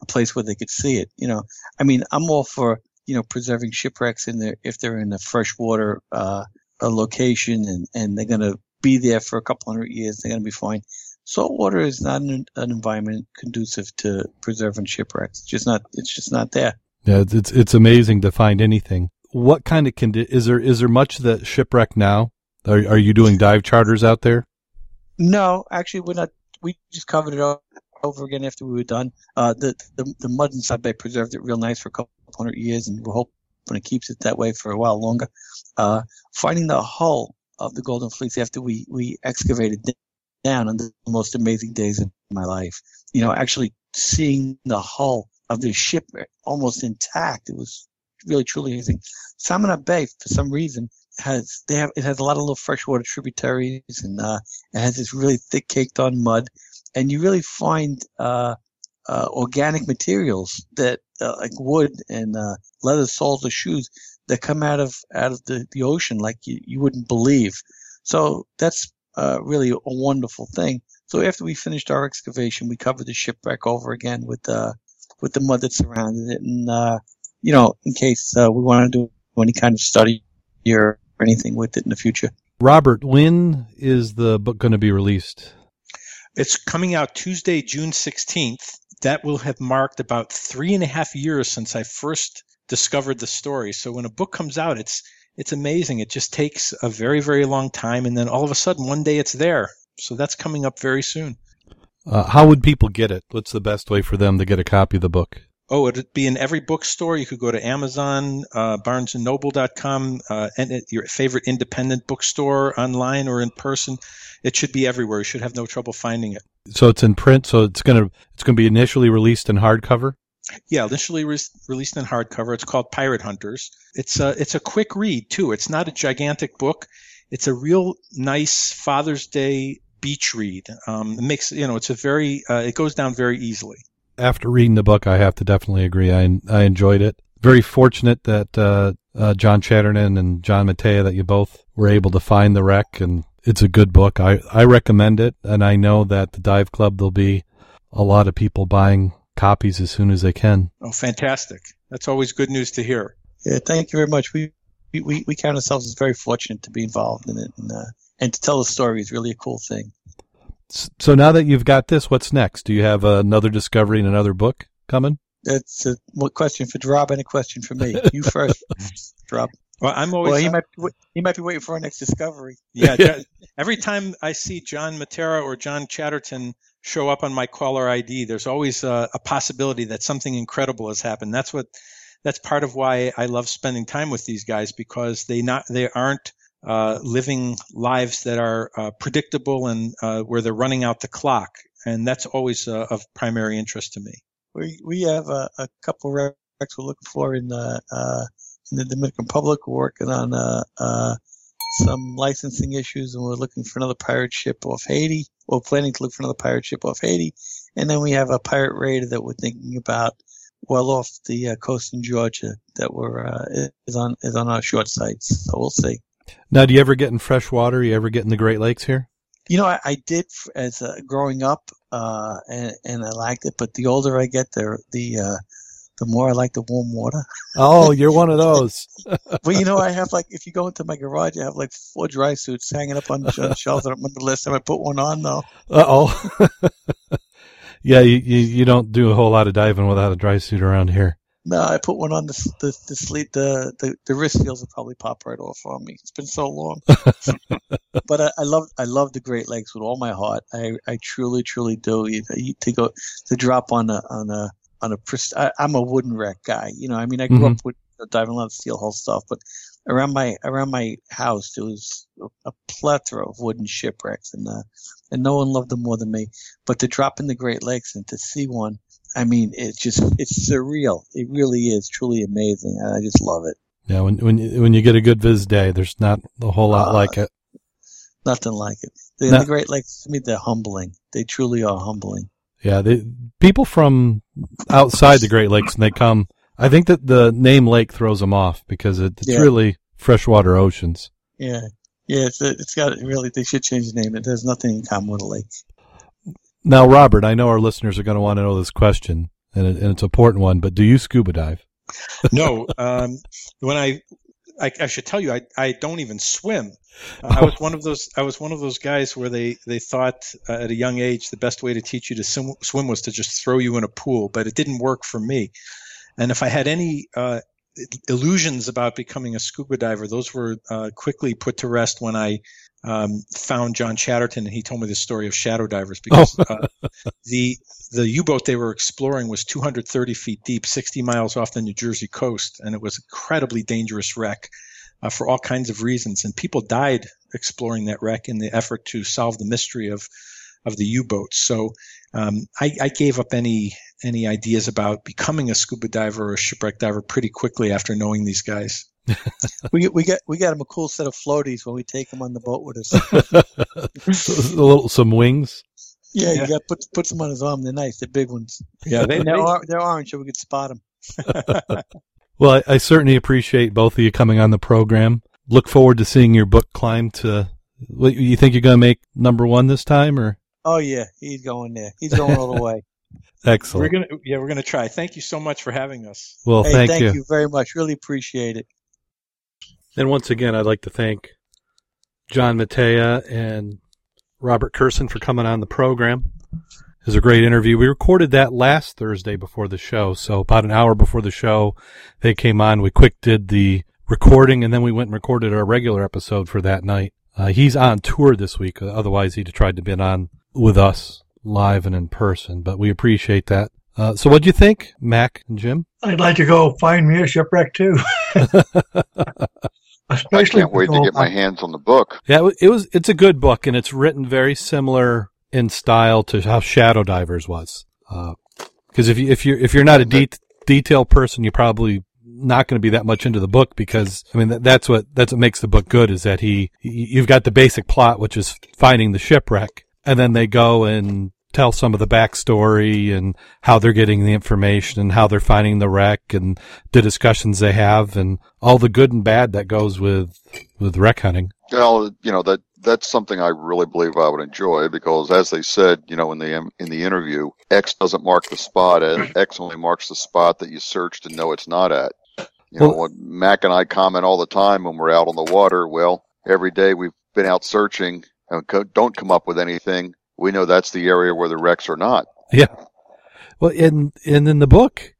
a place where they could see it. You know, I mean, I'm all for you know preserving shipwrecks in there if they're in a freshwater uh, a location and and they're going to be there for a couple hundred years. They're going to be fine. Saltwater is not an, an environment conducive to preserving shipwrecks. It's just not. It's just not there. Yeah, it's it's, amazing to find anything. What kind of condi- is there? Is there much that shipwreck now? Are are you doing dive charters out there? No, actually, we're not. We just covered it over again after we were done. Uh, the, the the mud inside bay preserved it real nice for a couple hundred years, and we're hoping it keeps it that way for a while longer. Uh, finding the hull of the Golden Fleece after we we excavated down on the most amazing days of my life. You know, actually seeing the hull of the ship almost intact. It was really truly amazing. Samaná Bay, for some reason, has they have it has a lot of little freshwater tributaries and uh, it has this really thick caked on mud, and you really find uh, uh, organic materials that uh, like wood and uh, leather soles of shoes that come out of out of the, the ocean like you, you wouldn't believe. So that's uh, really a wonderful thing. So after we finished our excavation, we covered the shipwreck over again with uh, with the mud that surrounded it, and uh, you know, in case uh, we want to do any kind of study here or anything with it in the future. Robert, when is the book going to be released? It's coming out Tuesday, June 16th. That will have marked about three and a half years since I first discovered the story. So when a book comes out, it's it's amazing. It just takes a very, very long time, and then all of a sudden, one day it's there. So that's coming up very soon. Uh, how would people get it? What's the best way for them to get a copy of the book? Oh, it'd be in every bookstore. You could go to Amazon, uh, BarnesandNoble.com, uh, and at your favorite independent bookstore online or in person. It should be everywhere. You should have no trouble finding it. So it's in print. So it's gonna it's gonna be initially released in hardcover. Yeah, initially re- released in hardcover. It's called Pirate Hunters. It's a it's a quick read too. It's not a gigantic book. It's a real nice Father's Day beach read. Um, it makes you know it's a very uh, it goes down very easily. After reading the book, I have to definitely agree. I I enjoyed it. Very fortunate that uh, uh, John Chatterton and John Mattera that you both were able to find the wreck, and it's a good book. I I recommend it, and I know that the Dive Club there'll be a lot of people buying copies as soon as they can. Oh, fantastic! That's always good news to hear. Yeah, thank you very much. We we, we, we count ourselves as very fortunate to be involved in it, and uh, and to tell the story is really a cool thing. S- So now that you've got this, what's next? Do you have another discovery and another book coming? That's a what question for Rob and a question for me. You first, Rob. Well, I'm always. Well, he might be, he might be waiting for our next discovery. yeah. Jo- every time I see John Mattera or John Chatterton show up on my caller ID, there's always a, a possibility that something incredible has happened. That's what. That's part of why I love spending time with these guys because they not they aren't uh, living lives that are uh, predictable and uh, where they're running out the clock, and that's always uh, of primary interest to me. We we have a, a couple wrecks we're looking for in the uh, in the Dominican Republic. We're working on uh, uh, some licensing issues, and we're looking for another pirate ship off Haiti. We're planning to look for another pirate ship off Haiti, and then we have a pirate raider that we're thinking about well off the coast in Georgia that we're is on is on our short sites. So we'll see. Now, do you ever get in fresh water? You ever get in the Great Lakes here? You know, I, I did as uh, growing up, uh, and and I liked it. But the older I get, the the uh, the more I like the warm water. Oh, you're one of those. But you know, I have like if you go into my garage, I have like four dry suits hanging up on the shelves. I don't remember the last time I put one on though. Uh oh. yeah, you, you you don't do a whole lot of diving without a dry suit around here. No, I put one on the the the sleep the, the the wrist seals will probably pop right off on me. It's been so long. but I, I love I love the Great Lakes with all my heart. I, I truly truly do. You, you, to go to drop on a on a on a prist- I, I'm a wooden wreck guy. You know, I mean, I grew Mhm. up with diving a lot of steel hull stuff, but around my around my house there was a, a plethora of wooden shipwrecks, and uh, and no one loved them more than me. But to drop in the Great Lakes and to see one, I mean, it's just it's surreal. It really is truly amazing. I just love it. Yeah, when when you, when you get a good viz day, there's not a whole lot Uh, like it. Nothing like it. The, No. the Great Lakes, I mean, they're humbling. They truly are humbling. Yeah, they, people from outside the Great Lakes, and they come. I think that the name lake throws them off because it, it's Yeah. really freshwater oceans. Yeah, yeah. It's it's got really. They should change the name. It has nothing in common with a lake. Now, Robert, I know our listeners are going to want to know this question, and, it, and it's an important one. But do you scuba dive? No, um, when I, I, I should tell you, I, I don't even swim. Uh, I was one of those. I was one of those guys where they they thought uh, at a young age the best way to teach you to swim, swim was to just throw you in a pool, but it didn't work for me. And if I had any uh, illusions about becoming a scuba diver, those were uh, quickly put to rest when I um, found John Chatterton and he told me the story of shadow divers because uh, the the U-boat they were exploring was 230 feet deep, 60 miles off the New Jersey coast, and it was an incredibly dangerous wreck uh, for all kinds of reasons. And people died exploring that wreck in the effort to solve the mystery of of the U-boat. So um, I, I gave up any any ideas about becoming a scuba diver or a shipwreck diver pretty quickly after knowing these guys. We we got we got him a cool set of floaties when we take him on the boat with us. a little some wings. Yeah, Yeah. you got put puts them on his arm. They're nice. They're big ones. Yeah, they, they're or, they're orange, so we could spot them. Well, I, I certainly appreciate both of you coming on the program. Look forward to seeing your book climb to. What, you think you're going to make number one this time, or Oh yeah, he's going there. He's going all the way. we're excellent? gonna yeah we're gonna try. Thank you so much for having us. Well, hey, thank, thank you. you very much. Really appreciate it. And once again, I'd like to thank John Mattera and Robert Kurson for coming on the program. It was a great interview. We recorded that last Thursday before the show. So about an hour before the show, they came on. We quick did the recording and then we went and recorded our regular episode for that night. Uh, he's on tour this week. Otherwise, he'd have tried to been on with us live and in person, but we appreciate that. Uh, so what'd you think, Mac and Jim? I'd like to go find me a shipwreck too. I Especially can't wait to get my hands on the book. Yeah, it was. It's a good book, and it's written very similar in style to how Shadow Divers was. Uh, because if you if you're if you're not a de- detail person, you're probably not going to be that much into the book. Because I mean, that, that's what that's what makes the book good is that he you've got the basic plot, which is finding the shipwreck, and then they go and tell some of the backstory and how they're getting the information and how they're finding the wreck and the discussions they have and all the good and bad that goes with with wreck hunting. Well, you know that that's something I really believe I would enjoy because, as they said, you know, in the in the interview, X doesn't mark the spot. As X only marks the spot that you searched and know it's not at. You know, what Mac and I comment all the time when we're out on the water. Well, every day we've been out searching and don't come up with anything. We know that's the area where the wrecks are not. Yeah. Well, and and in the book,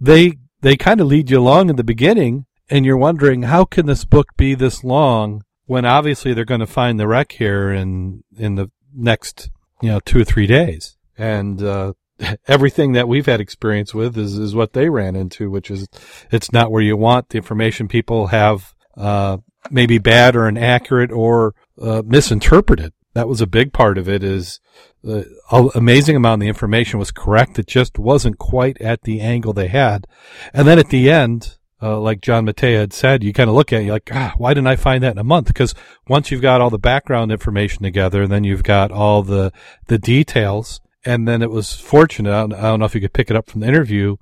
they they kind of lead you along in the beginning, and you're wondering how can this book be this long when obviously they're going to find the wreck here in in the next you know two or three days, and uh, everything that we've had experience with is is what they ran into, which is it's not where you want the information people have uh, maybe bad or inaccurate or uh, misinterpreted. That was a big part of it. Is the amazing amount of the information was correct. It just wasn't quite at the angle they had, and then at the end. Uh, like John Mattera had said, you kind of look at it, you're like, ah, why didn't I find that in a month? Because once you've got all the background information together, and then you've got all the the details, and then it was fortunate. I don't, I don't know if you could pick it up from the interview,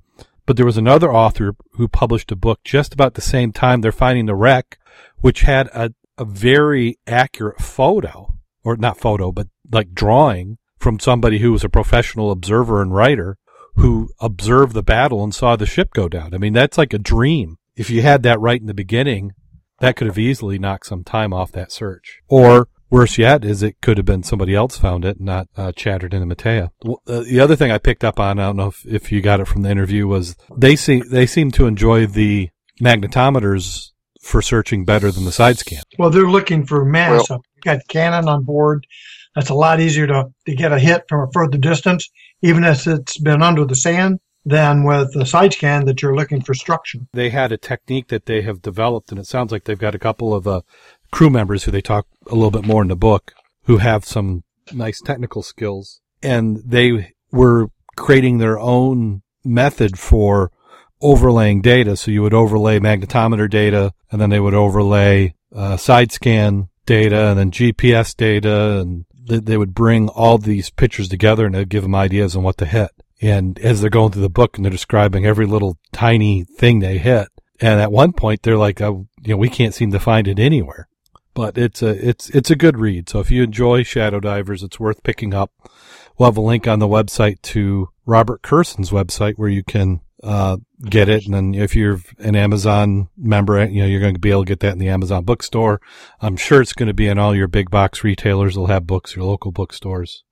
but there was another author who published a book just about the same time they're finding the wreck, which had a, a very accurate photo, or not photo, but like drawing from somebody who was a professional observer and writer who observed the battle and saw the ship go down. I mean, that's like a dream. If you had that right in the beginning, that could have easily knocked some time off that search. Or worse yet, is it could have been somebody else found it, not uh, Chatterton and Mattera. Uh, the other thing I picked up on, I don't know if, if you got it from the interview, was they see they seem to enjoy the magnetometers for searching better than the side scan. Well, they're looking for mass. Well- you got cannon on board. That's a lot easier to, to get a hit from a further distance, even if it's been under the sand, than with the side scan that you're looking for structure. They had a technique that they have developed, and it sounds like they've got a couple of uh, crew members who they talk a little bit more in the book who have some nice technical skills, and they were creating their own method for overlaying data. So you would overlay magnetometer data, and then they would overlay uh, side scan data, and then GPS data, and they, would bring all these pictures together and give them ideas on what to hit. And as they're going through the book and they're describing every little tiny thing they hit, and at one point they're like, oh, you know, we can't seem to find it anywhere. But it's a it's it's a good read. So if you enjoy Shadow Divers, it's worth picking up. We'll have a link on the website to Robert Kurson's website where you can uh, get it. And then if you're an Amazon member, you know, you're going to be able to get that in the Amazon bookstore. I'm sure it's going to be in all your big box retailers. They'll have books, your local bookstores.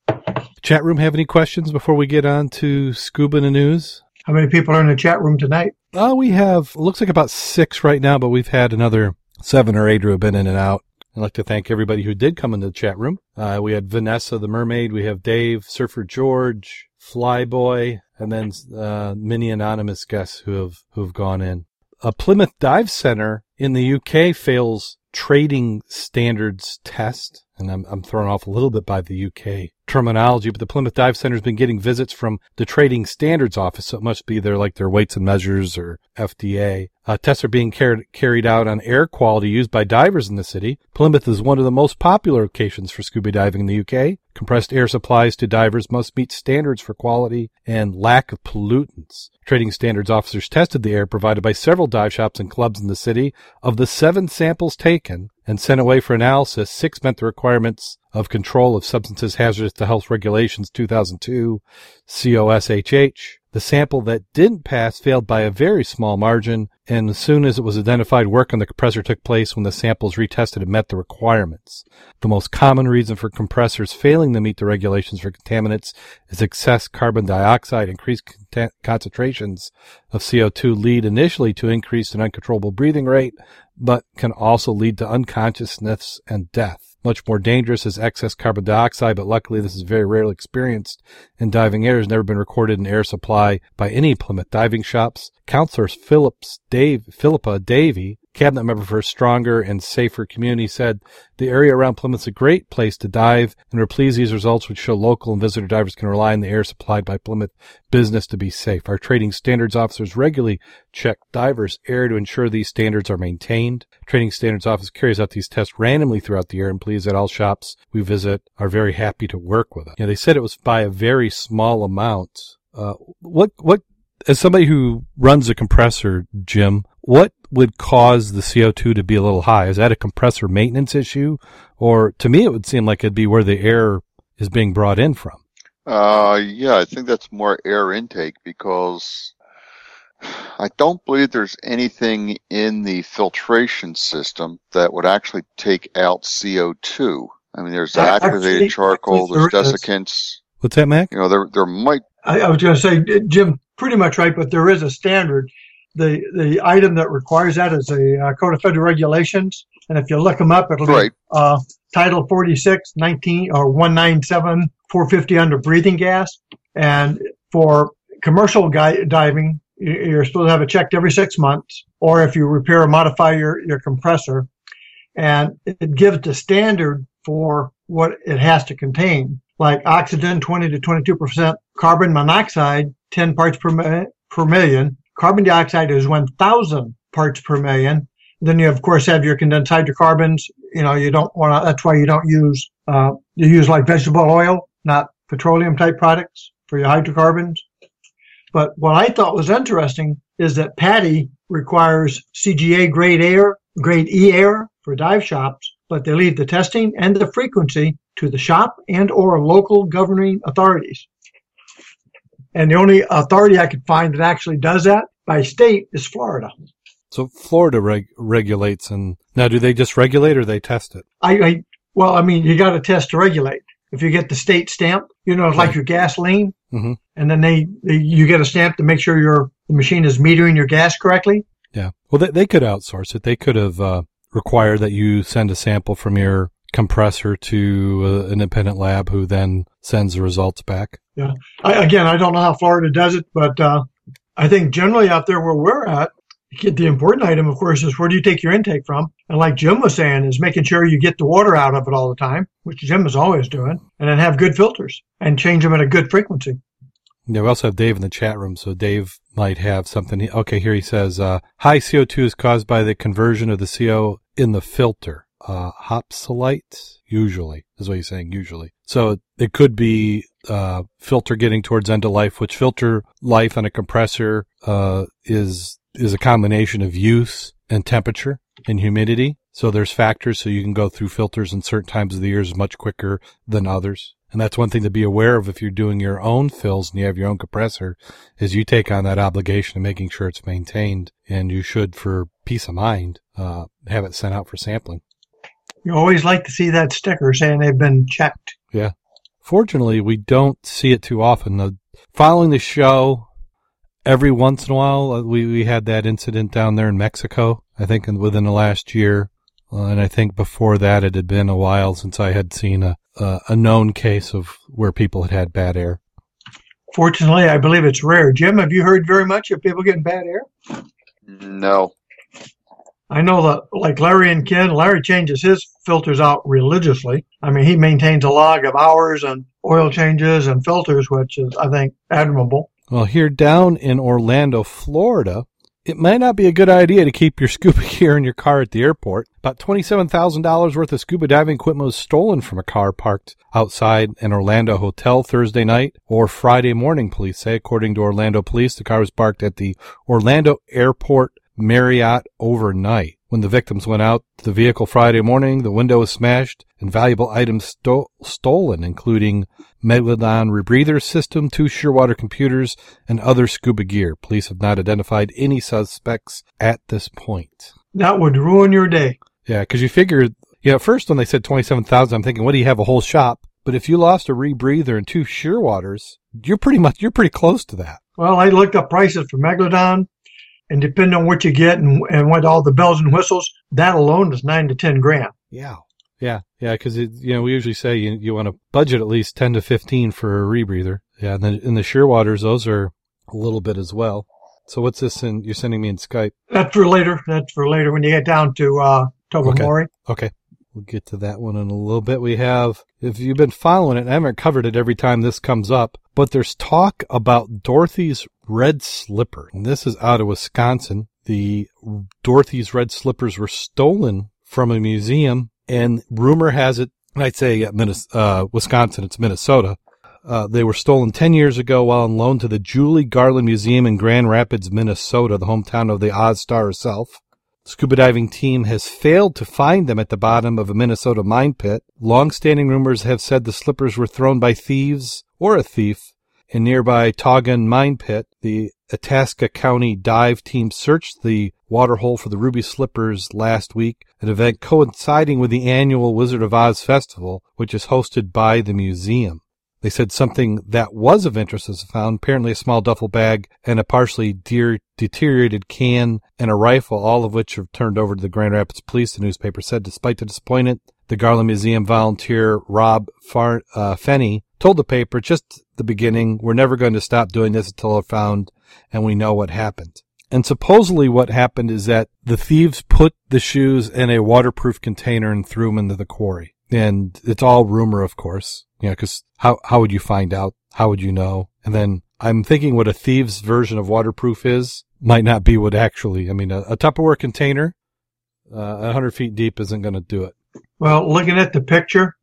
Chat room have any questions before we get on to scuba news? How many people are in the chat room tonight? Uh, we have, looks like about six right now, but we've had another seven or eight who have been in and out. I'd like to thank everybody who did come into the chat room. Uh, we had Vanessa the Mermaid, we have Dave, Surfer George, Flyboy, and then uh, many anonymous guests who have who have gone in. A Plymouth Dive Center in the UK fails trading standards test, and I'm I'm thrown off a little bit by the UK terminology, but the Plymouth Dive Center has been getting visits from the Trading Standards Office, so it must be their like their weights and measures or FDA. Uh, tests are being car- carried out on air quality used by divers in the city. Plymouth is one of the most popular locations for scuba diving in the UK. Compressed air supplies to divers must meet standards for quality and lack of pollutants. Trading standards officers tested the air provided by several dive shops and clubs in the city. Of the seven samples taken and sent away for analysis, six met the requirements of control of substances hazardous to health regulations 2002 COSHH. The sample that didn't pass failed by a very small margin, and as soon as it was identified, work on the compressor took place when the samples retested and met the requirements. The most common reason for compressors failing to meet the regulations for contaminants is excess carbon dioxide. Increased con- concentrations of CO2 lead initially to increased and uncontrollable breathing rate, but can also lead to unconsciousness and death. Much more dangerous is excess carbon dioxide, but luckily this is very rarely experienced in diving air. It has never been recorded in air supply by any Plymouth diving shops. Counselor Phillips Dave, Philippa Davy, cabinet member for a stronger and safer community, said the area around Plymouth is a great place to dive, and we're pleased these results would show local and visitor divers can rely on the air supplied by Plymouth business to be safe. Our trading standards officers regularly check divers' air to ensure these standards are maintained. Trading standards office carries out these tests randomly throughout the year, and pleased that all shops we visit are very happy to work with us. Know, they said it was by a very small amount. Uh, what what as somebody who runs a compressor, Jim, what would cause the CO2 to be a little high? Is that a compressor maintenance issue? Or to me, it would seem like it'd be where the air is being brought in from. Uh, yeah, I think that's more air intake because I don't believe there's anything in the filtration system that would actually take out CO2. I mean, there's actually- activated charcoal, there's there is. desiccants. What's that, Mac? You know, there there might I, I was going to say, Jim, pretty much right, but there is a standard. the the item that requires that is the uh, Code of Federal Regulations, and if you look them up, it'll Right. be uh, Title 46, 19 or 197, 450 under breathing gas, and for commercial guy, diving, you- you're supposed to have it checked every six months, or if you repair or modify your your compressor, and it gives the standard for what it has to contain, like oxygen 20 to 22 percent, carbon monoxide 10 parts per mi- per million, carbon dioxide is 1,000 parts per million. Then you of course have your condensed hydrocarbons. You know you don't want to. That's why you don't use uh, you use like vegetable oil, not petroleum type products for your hydrocarbons. But what I thought was interesting is that PADI requires CGA grade air, grade E air for dive shops, but they leave the testing and the frequency to the shop and or local governing authorities. And the only authority I could find that actually does that by state is Florida. So Florida reg- regulates, and now do they just regulate or they test it? I, I well, I mean, you got to test to regulate. If you get the state stamp, you know, it's like your gasoline, Mhm. and then they, they you get a stamp to make sure your the machine is metering your gas correctly. Yeah. Well, they, they could outsource it. They could have uh, required that you send a sample from your compressor to uh, an independent lab who then sends the results back. I, again, I don't know how Florida does it, but uh, I think generally out there where we're at, the important item, of course, is where do you take your intake from? And like Jim was saying, is making sure you get the water out of it all the time, which Jim is always doing, and then have good filters and change them at a good frequency. Yeah, we also have Dave in the chat room, so Dave might have something. Okay, here he says, uh, high CO2 is caused by the conversion of the CO in the filter. Uh, Hopcalite, usually, is what he's saying, usually. So it could be, uh, filter getting towards end of life, which filter life on a compressor, uh, is, is a combination of use and temperature and humidity. So there's factors so you can go through filters in certain times of the years much quicker than others. And that's one thing to be aware of if you're doing your own fills and you have your own compressor is you take on that obligation of making sure it's maintained and you should for peace of mind, uh, have it sent out for sampling. You always like to see that sticker saying they've been checked. Yeah. Fortunately, we don't see it too often. The, following the show, every once in a while, uh, we, we had that incident down there in Mexico, I think in, within the last year. Uh, and I think before that, it had been a while since I had seen a, a, a known case of where people had had bad air. Fortunately, I believe it's rare. Jim, have you heard very much of people getting bad air? No. I know that, like Larry and Ken, Larry changes his filters out religiously. I mean, he maintains a log of hours and oil changes and filters, which is, I think, admirable. Well, here down in Orlando, Florida, it might not be a good idea to keep your scuba gear in your car at the airport. About $27,000 worth of scuba diving equipment was stolen from a car parked outside an Orlando hotel Thursday night or Friday morning, police say. According to Orlando police, the car was parked at the Orlando Airport Marriott overnight. When the victims went out to the vehicle Friday morning, the window was smashed and valuable items sto- stolen, including Megalodon rebreather system, two Shearwater computers, and other scuba gear. Police have not identified any suspects at this point. That would ruin your day. Yeah, because you figure, at first when they said 27,000, I'm thinking, what do you have, a whole shop? But if you lost a rebreather and two Shearwaters, you're pretty much, you're pretty close to that. Well, I looked up prices for Megalodon, and depending on what you get and, and what all the bells and whistles, that alone is nine to ten grand. Yeah. Yeah, yeah, because you know we usually say you you want to budget at least ten to fifteen for a rebreather. Yeah, and then in the Shearwaters, those are a little bit as well. So what's this? In you're sending me in Skype? That's for later. That's for later when you get down to uh, Tobermory. Okay, we'll get to that one in a little bit. We have, if you've been following it, I haven't covered it every time this comes up, but there's talk about Dorothy's red slipper. And this is out of Wisconsin. The Dorothy's red slippers were stolen from a museum, and rumor has it, and I'd say uh, uh, Wisconsin, it's Minnesota. Uh, they were stolen 10 years ago while on loan to the Judy Garland Museum in Grand Rapids, Minnesota, the hometown of the Oz Star herself. Scuba diving team has failed to find them at the bottom of a Minnesota mine pit. Long-standing rumors have said the slippers were thrown by thieves or a thief in nearby Tioga mine pit. The Itasca County dive team searched the waterhole for the ruby slippers last week, an event coinciding with the annual Wizard of Oz festival, which is hosted by the museum. They said something that was of interest was found. Apparently, a small duffel bag and a partially de- deteriorated can and a rifle, all of which are turned over to the Grand Rapids Police. The newspaper said, despite the disappointment, the Garland Museum volunteer Rob Far- uh, told the paper just the beginning, we're never going to stop doing this until they're found and we know what happened. And supposedly what happened is that the thieves put the shoes in a waterproof container and threw them into the quarry. And it's all rumor, of course, you know, cause how, how would you find out? How would you know? And then I'm thinking what a thieves version of waterproof is might not be what actually, I mean, a, a Tupperware container, uh, 100 feet deep isn't going to do it. Well, looking at the picture,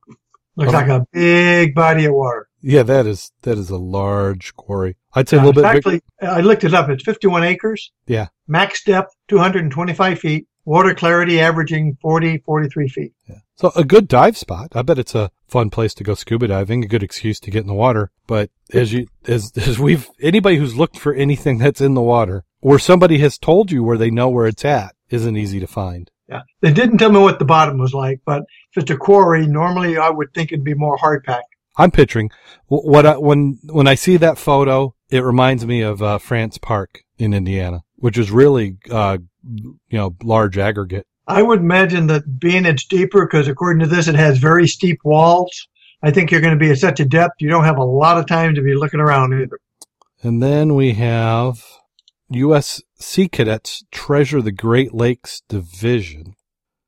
looks like a big body of water. Yeah, that is, that is a large quarry. I'd say a Uh, little bit actually, I looked it up. It's 51 acres. Yeah. Max depth, 225 feet. Water clarity averaging 40, 43 feet. Yeah. So a good dive spot. I bet it's a fun place to go scuba diving, a good excuse to get in the water. But as you, as, as we've, anybody who's looked for anything that's in the water or somebody has told you where they know where it's at isn't easy to find. Yeah. They didn't tell me what the bottom was like, but if it's a quarry, normally I would think it'd be more hard packed. I'm picturing what I, when, when I see that photo, it reminds me of, uh, France Park in Indiana, which is really, uh, you know, large aggregate. I would imagine that being it's deeper, because according to this, it has very steep walls. I think you're going to be at such a depth, you don't have a lot of time to be looking around either. And then we have U.S. Sea Cadets treasure the Great Lakes Division.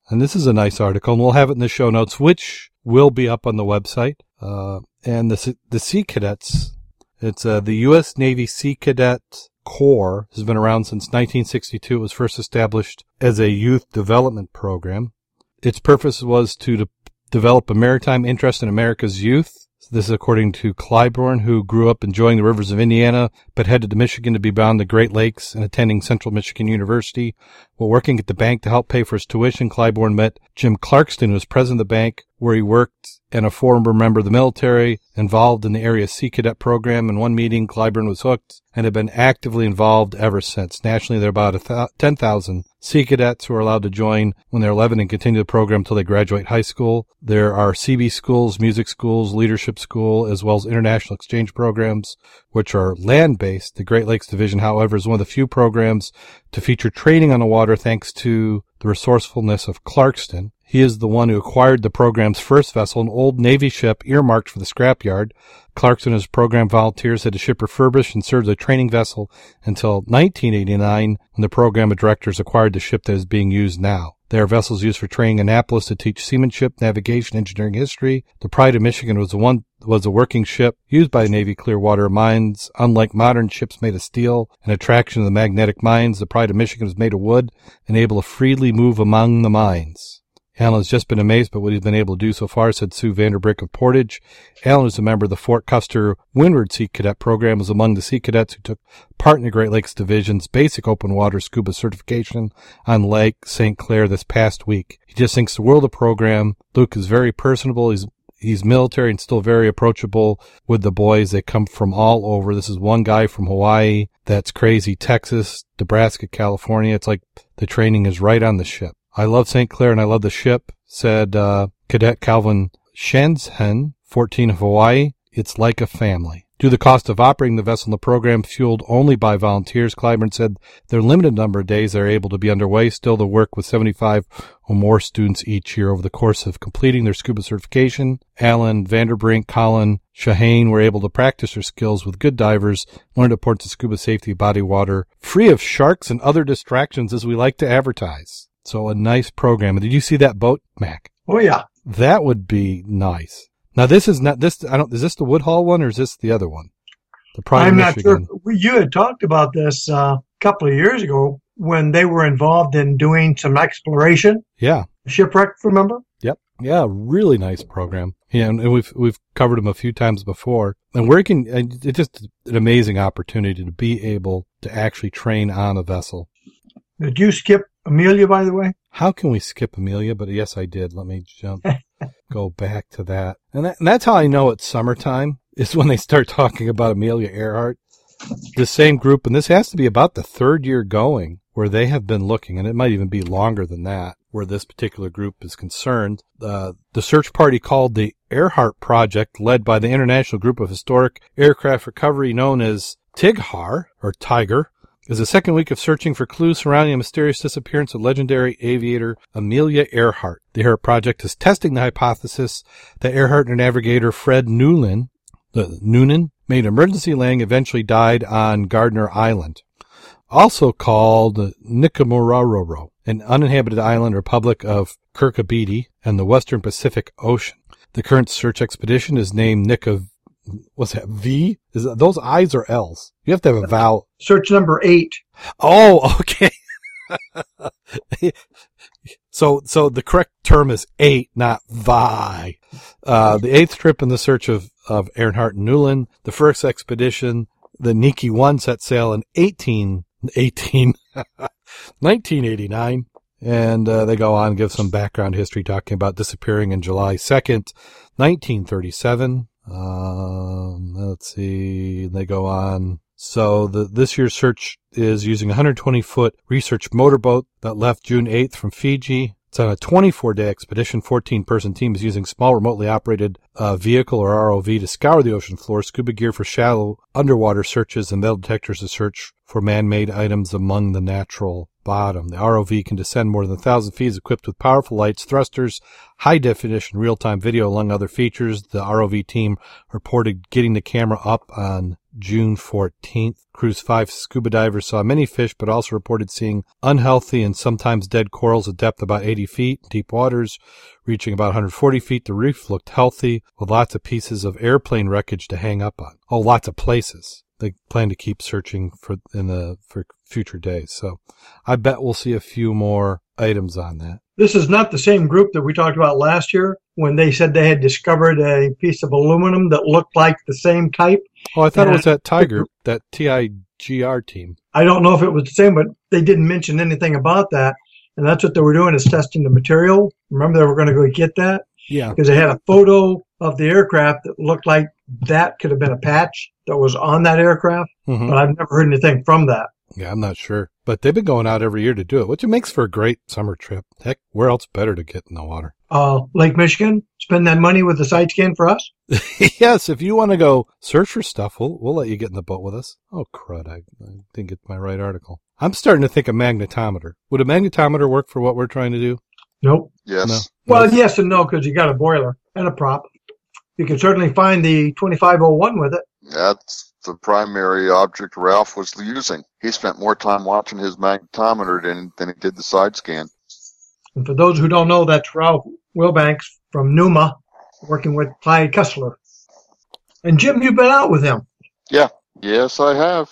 And this is a nice article, and we'll have it in the show notes, which will be up on the website. Uh, and the, the Sea Cadets, it's uh, the U.S. Navy Sea Cadet Corps has been around since 1962. It was first established as a youth development program. Its purpose was to de- develop a maritime interest in America's youth. This is according to Clybourne, who grew up enjoying the rivers of Indiana, but headed to Michigan to be bound the Great Lakes and attending Central Michigan University. While working at the bank to help pay for his tuition, Clybourne met Jim Clarkston, who was president of the bank, where he worked and a former member of the military, involved in the area Sea Cadet program. In one meeting, Clybourne was hooked and have been actively involved ever since. Nationally, there are about th- 10,000 Sea Cadets who are allowed to join when they're 11 and continue the program until they graduate high school. There are CB schools, music schools, leadership school, as well as international exchange programs, which are land-based. The Great Lakes Division, however, is one of the few programs to feature training on the water thanks to the resourcefulness of Clarkston. He is the one who acquired the program's first vessel, an old Navy ship earmarked for the scrapyard. Clarkson and his program volunteers had the ship refurbished and served as a training vessel until 1989 when the program of directors acquired the ship that is being used now. There are vessels used for training Annapolis to teach seamanship, navigation, engineering history. The Pride of Michigan was the one was a working ship used by the Navy Clearwater Mines. Unlike modern ships made of steel, an attraction of the magnetic mines, the Pride of Michigan was made of wood and able to freely move among the mines. Alan has just been amazed by what he's been able to do so far, said Sue Vanderbrick of Portage. Alan is a member of the Fort Custer Windward Sea Cadet Program, was among the Sea Cadets who took part in the Great Lakes Division's basic open water scuba certification on Lake St. Clair this past week. He just thinks the world of the program. Luke is very personable. He's He's military and still very approachable with the boys. They come from all over. This is one guy from Hawaii. That's crazy. Texas, Nebraska, California. It's like the training is right on the ship. I love St. Clair and I love the ship, said uh, Cadet Calvin Shensen, 14 of Hawaii. It's like a family. Due to the cost of operating the vessel in the program, fueled only by volunteers, Clyburn said their limited number of days they're able to be underway. Still, the work with 75 or more students each year over the course of completing their scuba certification. Alan Vanderbrink, Colin Shahane were able to practice their skills with good divers, learn the importance of scuba safety, body water, free of sharks and other distractions as we like to advertise. So a nice program. Did you see that boat, Mac? Oh yeah. That would be nice. Now this is not this. I don't. Is this the Woodhall one or is this the other one? The Pride I'm not Michigan. sure. We- You had talked about this uh, a couple of years ago when they were involved in doing some exploration Yeah. shipwreck. Remember? Yep. Yeah. Really nice program. Yeah, and we've we've covered them a few times before, and working. And it's just an amazing opportunity to be able to actually train on a vessel. Did you skip Amelia, by the way? How can we skip Amelia? But yes, I did. Let me jump, go back to that. And, that, and that's how I know it's summertime is when they start talking about Amelia Earhart. The same group, and this has to be about the third year going where they have been looking, and it might even be longer than that, where this particular group is concerned. Uh, the search party called the Earhart project led by the International Group of Historic Aircraft Recovery known as TIGHAR, or Tiger, is the second week of searching for clues surrounding the mysterious disappearance of legendary aviator Amelia Earhart. The Earhart project is testing the hypothesis that Earhart and navigator Fred Noonan, made emergency landing eventually died on Gardner Island, also called Nikumaroro, an uninhabited island republic of Kiribati and the western Pacific Ocean. The current search expedition is named Nika, what's that, V? Is that, those I's or L's? You have to have a vowel. Search number eight. Oh, okay. so, so the correct term is eight, not vi. Uh, the eighth trip in the search of, of Earhart and Newland. The first expedition, the Niki 1 set sail in 18, 18, 1989. And uh, they go on and give some background history talking about disappearing in July 2nd, 1937. Um, let's see. They go on. So the, this year's search is using a 120 foot research motorboat that left June 8th from Fiji. It's on a 24 day expedition. 14 person team is using small remotely operated uh, vehicle or ROV to scour the ocean floor, scuba gear for shallow underwater searches, and metal detectors to search for man made items among the natural bottom. The ROV can descend more than 1,000 feet, equipped with powerful lights, thrusters, high definition real time video, among other features. The ROV team reported getting the camera up on June 14th. Crew's five scuba divers saw many fish, but also reported seeing unhealthy and sometimes dead corals at depth about 80 feet, deep waters reaching about 140 feet. The reef looked healthy with lots of pieces of airplane wreckage to hang up on. Oh, lots of places. They plan to keep searching for in the for future days. So I bet we'll see a few more items on that. This is not the same group that we talked about last year when they said they had discovered a piece of aluminum that looked like the same type. Oh, I thought it was that Tiger, that TIGHAR team. I don't know if it was the same, but they didn't mention anything about that. And that's what they were doing is testing the material. Remember they were going to go get that Yeah. because they had a photo of the aircraft that looked like that could have been a patch that was on that aircraft. hmm But I've never heard anything from that. Yeah, I'm not sure. But they've been going out every year to do it, which it makes for a great summer trip. Heck, where else better to get in the water? Uh, Lake Michigan, spend that money with the side scan for us. yes, if you want to go search for stuff, we'll, we'll let you get in the boat with us. Oh, crud. I, I didn't get my right article. I'm starting to think a magnetometer. Would a magnetometer work for what we're trying to do? Nope. Yes. No. Well, yes and no, because you got a boiler and a prop. You can certainly find the 2501 with it. That's the primary object Ralph was using. He spent more time watching his magnetometer than, than he did the side scan. And for those who don't know, that's Ralph Wilbanks from NUMA, working with Clive Cussler. And Jim, you've been out with him. Yeah. Yes, I have.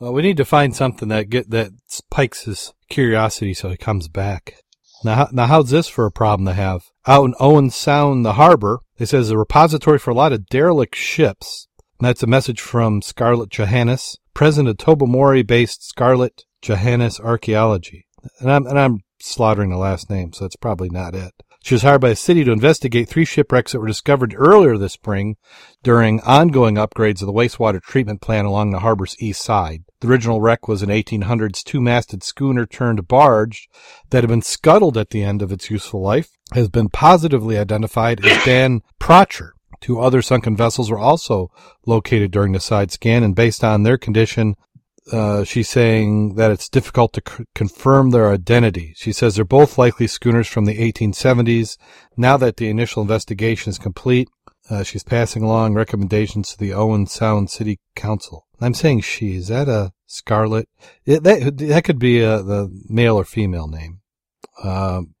Well, we need to find something that get that spikes his curiosity so he comes back. Now, now how's this for a problem to have? Out in Owen Sound, the harbor, it says a repository for a lot of derelict ships. And that's a message from Scarlett Johannes, president of Tobermory-based Scarlett Johannes Archaeology. And I'm and I'm slaughtering the last name, so it's probably not it. She was hired by the city to investigate three shipwrecks that were discovered earlier this spring during ongoing upgrades of the wastewater treatment plant along the harbor's east side. The original wreck was an 1800s two-masted schooner turned barge that had been scuttled at the end of its useful life, has been positively identified as Dan Procher. Two other sunken vessels were also located during the side scan, and based on their condition, uh, she's saying that it's difficult to c- confirm their identity. She says they're both likely schooners from the 1870s. Now that the initial investigation is complete, uh, she's passing along recommendations to the Owen Sound City Council. I'm saying she. Is that a Scarlet? It, that that could be a, the male or female name.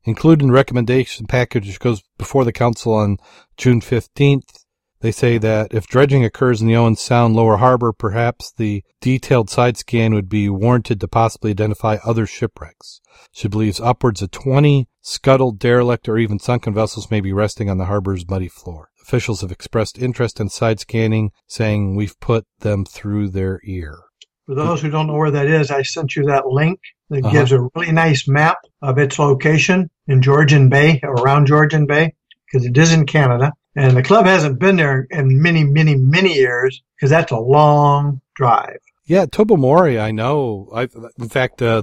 Included in the recommendation package which goes before the council on June 15th. They say that if dredging occurs in the Owen Sound lower harbor, perhaps the detailed side scan would be warranted to possibly identify other shipwrecks. She believes upwards of 20 scuttled, derelict, or even sunken vessels may be resting on the harbor's muddy floor. Officials have expressed interest in side scanning, saying we've put them through their ear. For those who don't know where that is, I sent you that link that Uh-huh. gives a really nice map of its location in Georgian Bay, or around Georgian Bay, because it is in Canada. And the club hasn't been there in many, many, many years, because that's a long drive. Yeah, Tobermory, I know. I, in fact, uh,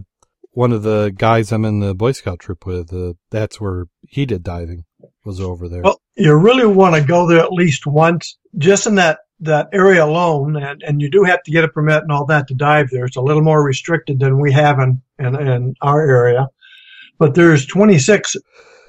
one of the guys I'm in the Boy Scout troop with, uh, that's where he did diving. was over there. Well, you really want to go there at least once, just in that that area alone, and, and you do have to get a permit and all that to dive there. It's a little more restricted than we have in, in, in our area. But there's 26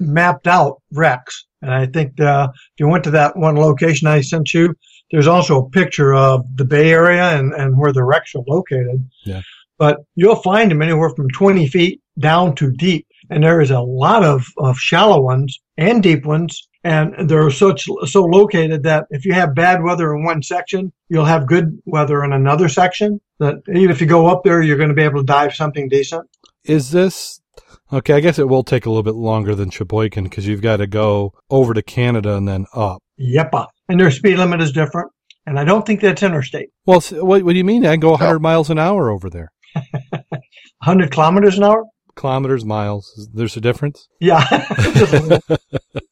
mapped out wrecks. And I think uh, if you went to that one location I sent you, there's also a picture of the Bay Area and, and where the wrecks are located. Yeah. But you'll find them anywhere from 20 feet down to deep. And there is a lot of, of shallow ones and deep ones and they're such so located that if you have bad weather in one section, you'll have good weather in another section. That even if you go up there, you're going to be able to dive something decent. Is this okay? I guess it will take a little bit longer than Sheboygan because you've got to go over to Canada and then up. Yep, uh, and their speed limit is different, and I don't think that's interstate. Well, what, what do you mean? I go 100 miles an hour over there. 100 kilometers an hour. Kilometers, miles. There's a difference. Yeah.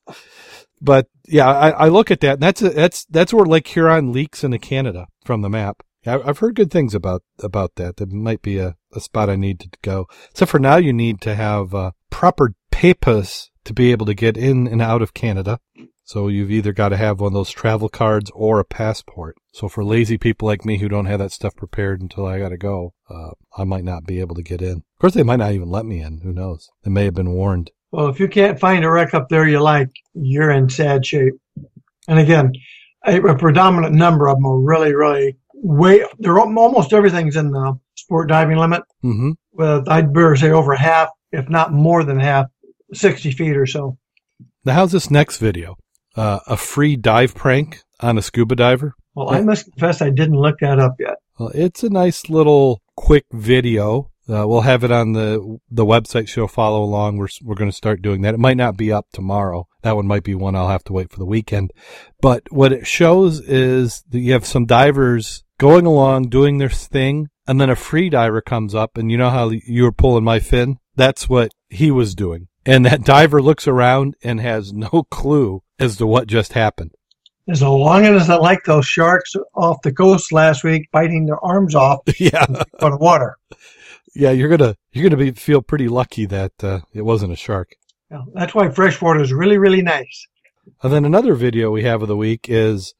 but yeah, I, I, look at that. And that's a, that's that's where Lake Huron leaks into Canada from the map. I, I've heard good things about about that. That might be a, a spot I need to go. So for now, you need to have uh, proper papers to be able to get in and out of Canada. So you've either got to have one of those travel cards or a passport. So for lazy people like me who don't have that stuff prepared until I got to go, uh, I might not be able to get in. Of course, they might not even let me in. Who knows? They may have been warned. Well, if you can't find a wreck up there you like, you're in sad shape. And again, a, a predominant number of them are really, really way. They're almost everything's in the sport diving limit. Mm-hmm. With I'd better say over half, if not more than half, sixty feet or so. Now, how's this next video? Uh, a free dive prank on a scuba diver. Well, I must confess I didn't look that up yet. Well, it's a nice little quick video uh, we'll have it on the the website. She'll follow along. We're we're going to start doing that. It might not be up tomorrow. That one might be one I'll have to wait for the weekend. But what it shows is that you have some divers going along doing their thing, and then a free diver comes up, and you know how you were pulling my fin. That's what he was doing, and that diver looks around and has no clue as to what just happened. As long as I like those sharks off the coast last week, biting their arms off yeah. for the water yeah, you're gonna you're gonna be feel pretty lucky that uh, it wasn't a shark. Yeah, that's why freshwater is really really nice. And then another video we have of the week is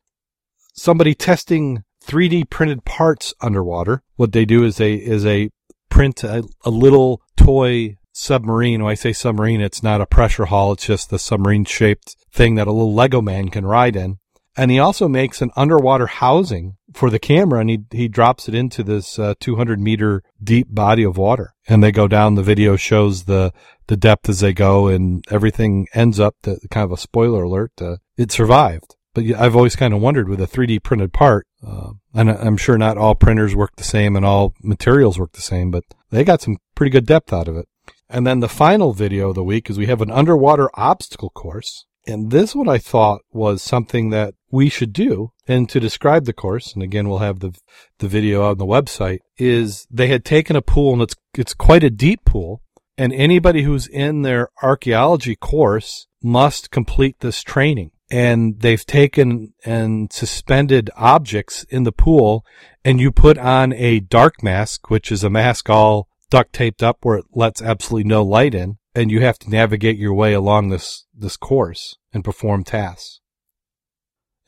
somebody testing 3D printed parts underwater. What they do is they is a print a, a little toy submarine. When I say submarine, it's not a pressure hull. It's just the submarine shaped thing that a little Lego man can ride in. And he also makes an underwater housing for the camera and he, he drops it into this uh, 200 meter deep body of water. And they go down, the video shows the, the depth as they go and everything ends up to kind of a spoiler alert. Uh, it survived. But I've always kind of wondered with a 3D printed part, uh, and I'm sure not all printers work the same and all materials work the same, but they got some pretty good depth out of it. And then the final video of the week is we have an underwater obstacle course and this one I thought was something that we should do. And to describe the course, and again, we'll have the, the video on the website, is they had taken a pool and it's, it's quite a deep pool. And anybody who's in their archaeology course must complete this training. And they've taken and suspended objects in the pool and you put on a dark mask, which is a mask all duct taped up where it lets absolutely no light in and you have to navigate your way along this, this course and perform tasks.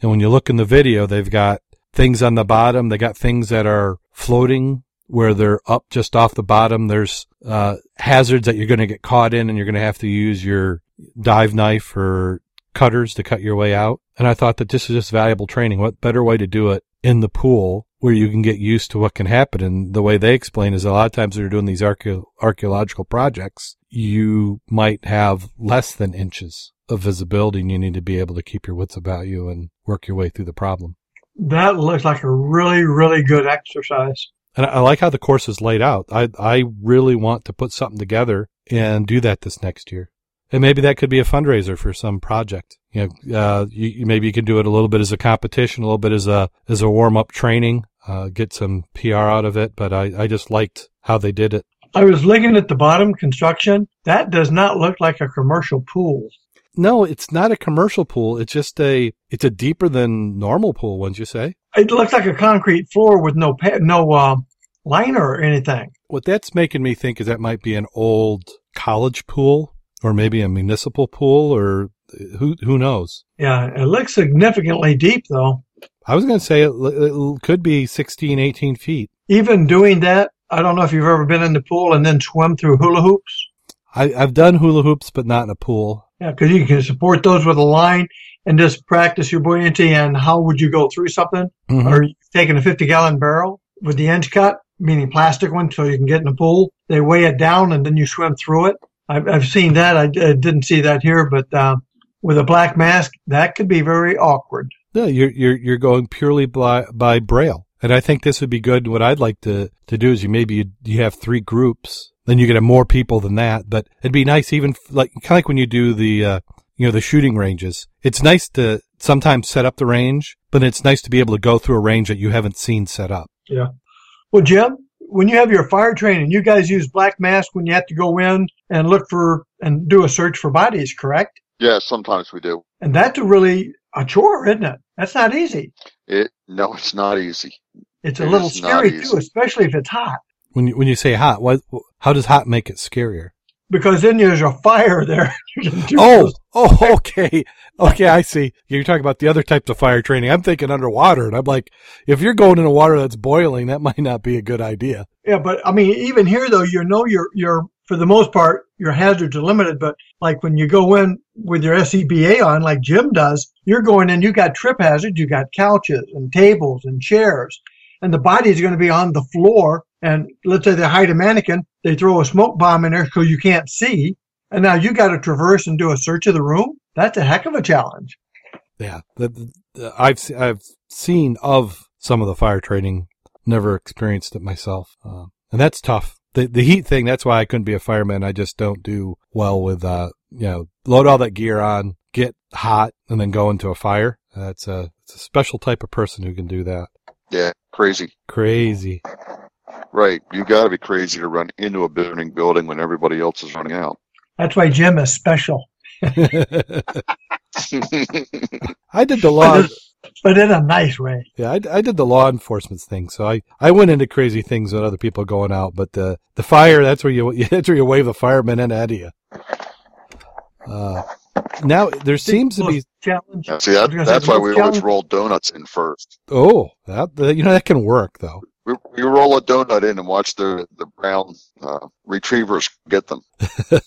And when you look in the video, they've got things on the bottom. They got things that are floating where they're up just off the bottom. There's, uh, hazards that you're going to get caught in and you're going to have to use your dive knife or cutters to cut your way out. And I thought that this is just valuable training. What better way to do it in the pool where you can get used to what can happen. And the way they explain is a lot of times they're doing these archae- archaeological projects, you might have less than inches of visibility and you need to be able to keep your wits about you and work your way through the problem. That looks like a really, really good exercise. And I like how the course is laid out. I, I really want to put something together and do that this next year. And maybe that could be a fundraiser for some project. You know, uh, you, maybe you can do it a little bit as a competition, a little bit as a, as a warm up training uh, get some PR out of it, but I, I just liked how they did it. I was looking at the bottom construction. That does not look like a commercial pool. No, it's not a commercial pool. It's just a, it's a deeper than normal pool, wouldn't you say? It looks like a concrete floor with no, no, uh, liner or anything. What that's making me think is that might be an old college pool or maybe a municipal pool or who who knows? Yeah, it looks significantly deep though. I was going to say it, it could be 16, 18 feet. Even doing that, I don't know if you've ever been in the pool and then swum through hula hoops. I, I've done hula hoops, but not in a pool. Yeah, because you can support those with a line and just practice your buoyancy and how would you go through something. Mhm. Or you've a 50 gallon barrel with the ends cut, meaning plastic one, so you can get in the pool. They weigh it down and then you swim through it. I've, I've seen that. I, I didn't see that here, but uh, with a black mask, that could be very awkward. Yeah, you're you're you're going purely by by braille, and I think this would be good. What I'd like to to do is you maybe you, you have three groups, then you could have more people than that. But it'd be nice, even f- like kind of like when you do the uh, you know the shooting ranges. It's nice to sometimes set up the range, but it's nice to be able to go through a range that you haven't seen set up. Yeah. Well, Jim, when you have your fire training, you guys use black mask when you have to go in and look for and do a search for bodies, correct? Yeah, sometimes we do. And that's a really a chore, isn't it? That's not easy. It no, it's not easy. It's a It little scary too, especially if it's hot, When you when you say hot, what how does hot make it scarier? because then there's a fire there. You can do Oh, oh, okay, okay, I see. You're talking about the other types of fire training. I'm thinking underwater, and I'm like, if you're going in a water that's boiling, that might not be a good idea. yeah, but I mean, even here though, you know, you're you're for the most part your hazards are limited. But like when you go in with your SCBA on, like Jim does, you're going in. You got trip hazards. You got couches and tables and chairs, and the body's going to be on the floor. And let's say they hide a mannequin, they throw a smoke bomb in there so you can't see. And now you got to traverse and do a search of the room. That's a heck of a challenge. Yeah, the, the, I've I've seen of some of the fire training, never experienced it myself, uh, and that's tough. The the heat thing. That's why I couldn't be a fireman. I just don't do well with uh you know load all that gear on, get hot, and then go into a fire. That's a it's a special type of person who can do that. Yeah, crazy. Crazy. Right. You got to be crazy to run into a burning building when everybody else is running out. That's why Jim is special, I did the law. But in a nice way. Yeah, I, I did the law enforcement thing, so I, I went into crazy things with other people going out. But the the fire, that's where you that's where you wave the firemen in at you. Uh, now there seems to be challenge. Yeah, see, that, I was gonna say that's why most we always roll donuts in first. oh that, that you know that can work though. We, we roll a donut in and watch the the brown uh, retrievers get them.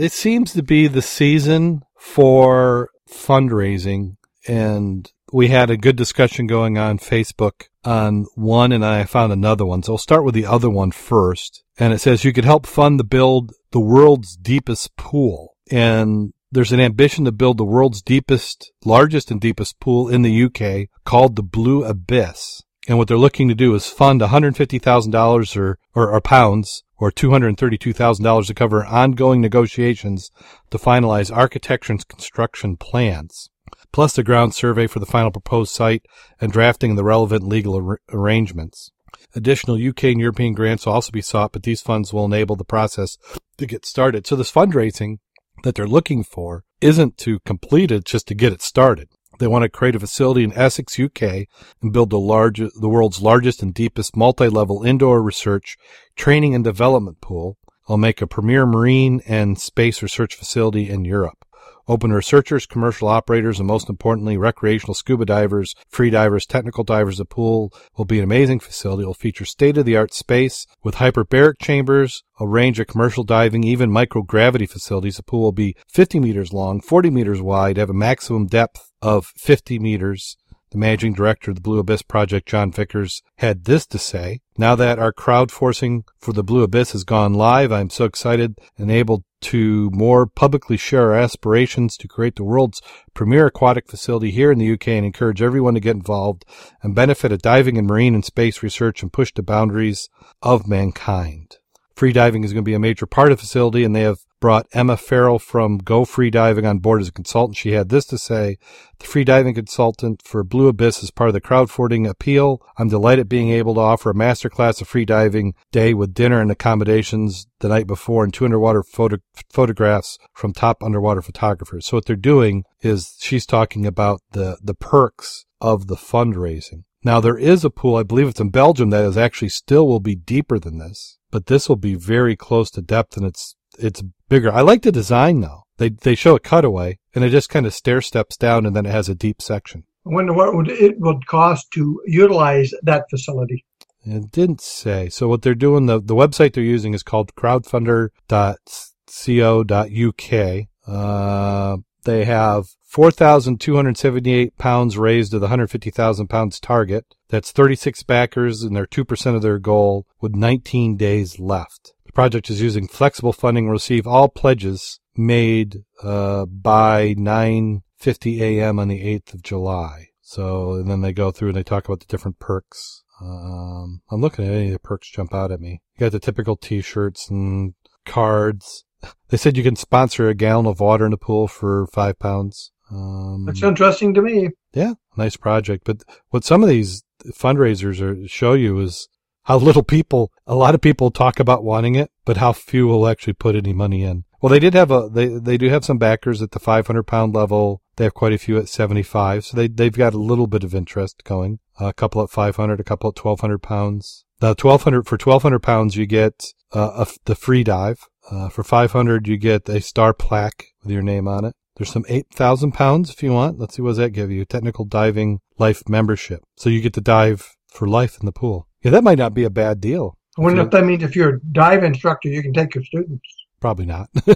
It seems to be the season for fundraising, and we had a good discussion going on Facebook on one, and I found another one. So I'll start with the other one first. And it says you could help fund the build the world's deepest pool. And there's an ambition to build the world's deepest, largest and deepest pool in the UK called the Blue Abyss. And what they're looking to do is fund $150,000 or, or, or pounds or $232,000 to cover ongoing negotiations to finalize architecture and construction plans, plus the ground survey for the final proposed site and drafting the relevant legal ar- arrangements. Additional UK and European grants will also be sought, but these funds will enable the process to get started. So this fundraising that they're looking for isn't to complete it, just to get it started. They want to create a facility in Essex, UK, and build the large, the world's largest and deepest multi-level indoor research, training, and development pool. They'll make a premier marine and space research facility in Europe. Open to researchers, commercial operators, and most importantly, recreational scuba divers, free divers, technical divers. The pool will be an amazing facility. It will feature state-of-the-art space with hyperbaric chambers, a range of commercial diving, even microgravity facilities. The pool will be 50 meters long, 40 meters wide, have a maximum depth of 50 meters. The managing director of the Blue Abyss Project, John Vickers, had this to say. Now that our crowdforcing for the Blue Abyss has gone live, I'm so excited and able to more publicly share our aspirations to create the world's premier aquatic facility here in the UK and encourage everyone to get involved and benefit of diving and marine and space research and push the boundaries of mankind. Free diving is going to be a major part of the facility, and they have brought Emma Farrell from Go Free Diving on board as a consultant. She had this to say The free diving consultant for Blue Abyss is part of the crowdfunding appeal. I'm delighted being able to offer a masterclass of free diving day with dinner and accommodations the night before and two underwater photo- photographs from top underwater photographers. So what they're doing is she's talking about the, the perks of the fundraising. Now there is a pool, I believe it's in Belgium, that is actually still will be deeper than this, but this will be very close to depth and it's, it's bigger. I like the design though. They they show a cutaway, and it just kind of stair steps down, and then it has a deep section. I wonder what would it would cost to utilize that facility. It didn't say. So what they're doing, the, the website they're using is called crowdfunder.co.uk. Uh, they have 4,278 pounds raised to the 150,000 pounds target. That's 36 backers and they're 2% of their goal with 19 days left. The project is using flexible funding receive all pledges made, uh, by 9.50 a.m. on the 8th of July. So, and then they go through and they talk about the different perks. Um, I'm looking at any of the perks jump out at me. You got the typical t-shirts and cards. They said you can sponsor a gallon of water in the pool for five pounds. Um, That's interesting to me. yeah, nice project. But what some of these fundraisers are, show you is how little people, a lot of people talk about wanting it, but how few will actually put any money in. Well, they did have a, they, they do have some backers at the 500 pound level. They have quite a few at 75. So they, they've got a little bit of interest going. A couple at 500, a couple at 1200 pounds. The 1200, for 1200 pounds, you get, uh, a, the free dive. Uh, for 500, you get a star plaque with your name on it. There's some 8,000 pounds if you want. Let's see, what does that give you? Technical diving life membership. So you get to dive for life in the pool. Yeah, that might not be a bad deal. I wonder if that means if you're a dive instructor, you can take your students. Probably not.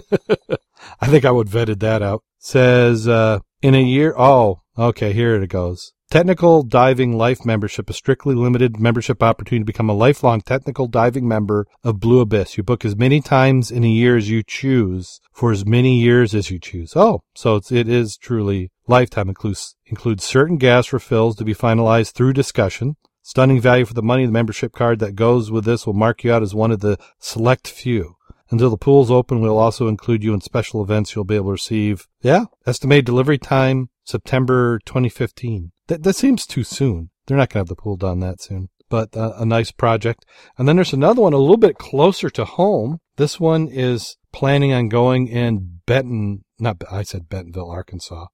I think I would vetted that out. Says, uh, in a year, oh, okay, here it goes. Technical diving life membership, a strictly limited membership opportunity to become a lifelong technical diving member of Blue Abyss. You book as many times in a year as you choose for as many years as you choose. Oh, so it's, it is truly lifetime includes, includes certain gas refills to be finalized through discussion. Stunning value for the money. The membership card that goes with this will mark you out as one of the select few. Until the pool's open, we'll also include you in special events you'll be able to receive. Yeah, estimated delivery time September 2015. That that seems too soon. They're not going to have the pool done that soon. But uh, a nice project. And then there's another one a little bit closer to home. This one is planning on going in Benton, not I said Bentonville, Arkansas.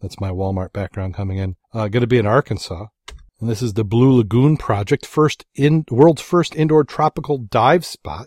That's my Walmart background coming in. Uh, going to be in Arkansas. And this is the Blue Lagoon project, first in world's first indoor tropical dive spot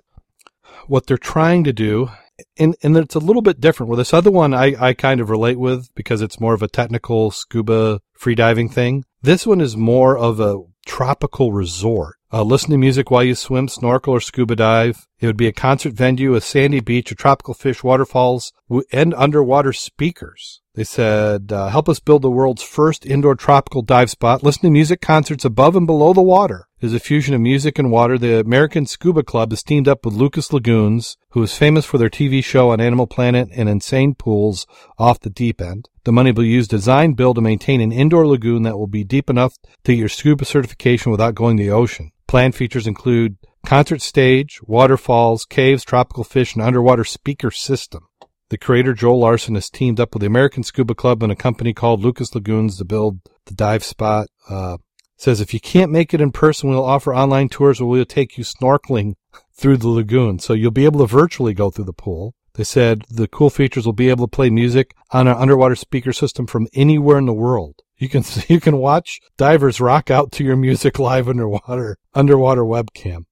what they're trying to do and and it's a little bit different. Well, this other one I, I kind of relate with because it's more of a technical scuba freediving thing. This one is more of a tropical resort. Uh, listen to music while you swim, snorkel, or scuba dive. It would be a concert venue, a sandy beach, a tropical fish, waterfalls, and underwater speakers. They said, uh, help us build the world's first indoor tropical dive spot. Listen to music concerts above and below the water. Is a fusion of music and water. The American Scuba Club is teamed up with Lucas Lagoons, who is famous for their TV show on Animal Planet and insane pools off the deep end. The money will be used to design, build, and maintain an indoor lagoon that will be deep enough to get your scuba certification without going to the ocean. Planned features include concert stage, waterfalls, caves, tropical fish, and underwater speaker system. The creator Joel Larson has teamed up with the American Scuba Club and a company called Lucas Lagoons to build the dive spot. Uh, says if you can't make it in person, we'll offer online tours where we'll take you snorkeling through the lagoon. So you'll be able to virtually go through the pool. They said the cool features will be able to play music on an underwater speaker system from anywhere in the world. You can you can watch divers rock out to your music live underwater underwater webcam.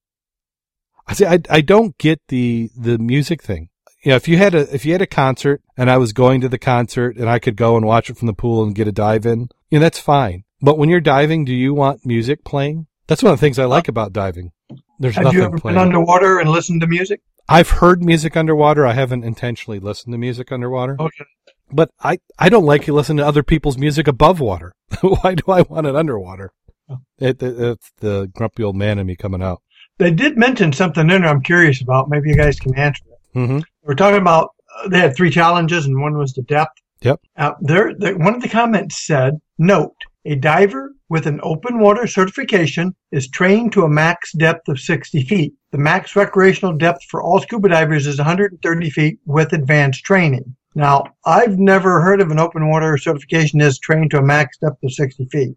I say I I don't get the the music thing. You know, if you had a if you had a concert and I was going to the concert and I could go and watch it from the pool and get a dive in, you know, that's fine. But when you're diving, do you want music playing? That's one of the things I like uh, about diving. There's Have nothing you ever playing. been underwater and listened to music? I've heard music underwater. I haven't intentionally listened to music underwater. Okay. But I, I don't like to listen to other people's music above water. Why do I want it underwater? Oh. It, it, it's the grumpy old man in me coming out. They did mention something in there I'm curious about. Maybe you guys can answer it. Mm-hmm. We're talking about uh, they had three challenges and one was the depth. Yep. Uh, there, the, one of the comments said, "Note: A diver with an open water certification is trained to a max depth of 60 feet. The max recreational depth for all scuba divers is 130 feet with advanced training." Now, I've never heard of an open water certification is trained to a max depth of 60 feet.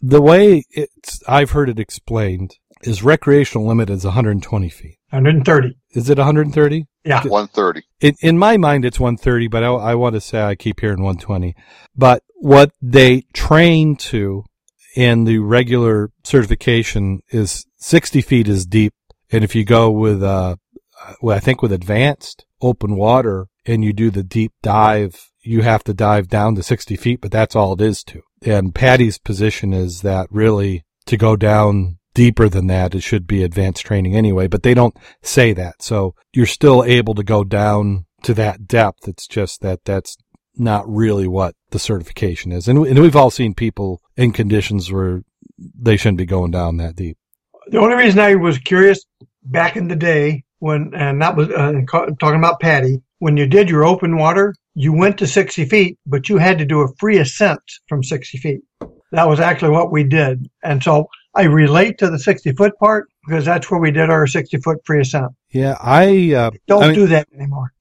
The way it's, I've heard it explained is recreational limit is 120 feet. 130. Is it 130? Yeah. 130. In, in my mind, it's 130, but I, I want to say I keep hearing 120. But what they train to in the regular certification is 60 feet is deep. And if you go with, uh, well, I think with advanced open water and you do the deep dive, you have to dive down to 60 feet, but that's all it is to. And PADI's position is that really to go down deeper than that, it should be advanced training anyway, but they don't say that. So you're still able to go down to that depth. It's just that that's not really what the certification is. And, and we've all seen people in conditions where they shouldn't be going down that deep. The only reason I was curious back in the day when, and that was uh, talking about PADI, when you did your open water, you went to 60 feet, but you had to do a free ascent from 60 feet. That was actually what we did. And so I relate to the 60 foot part because that's where we did our 60 foot free ascent. Yeah, I uh, Don't I mean, do that anymore.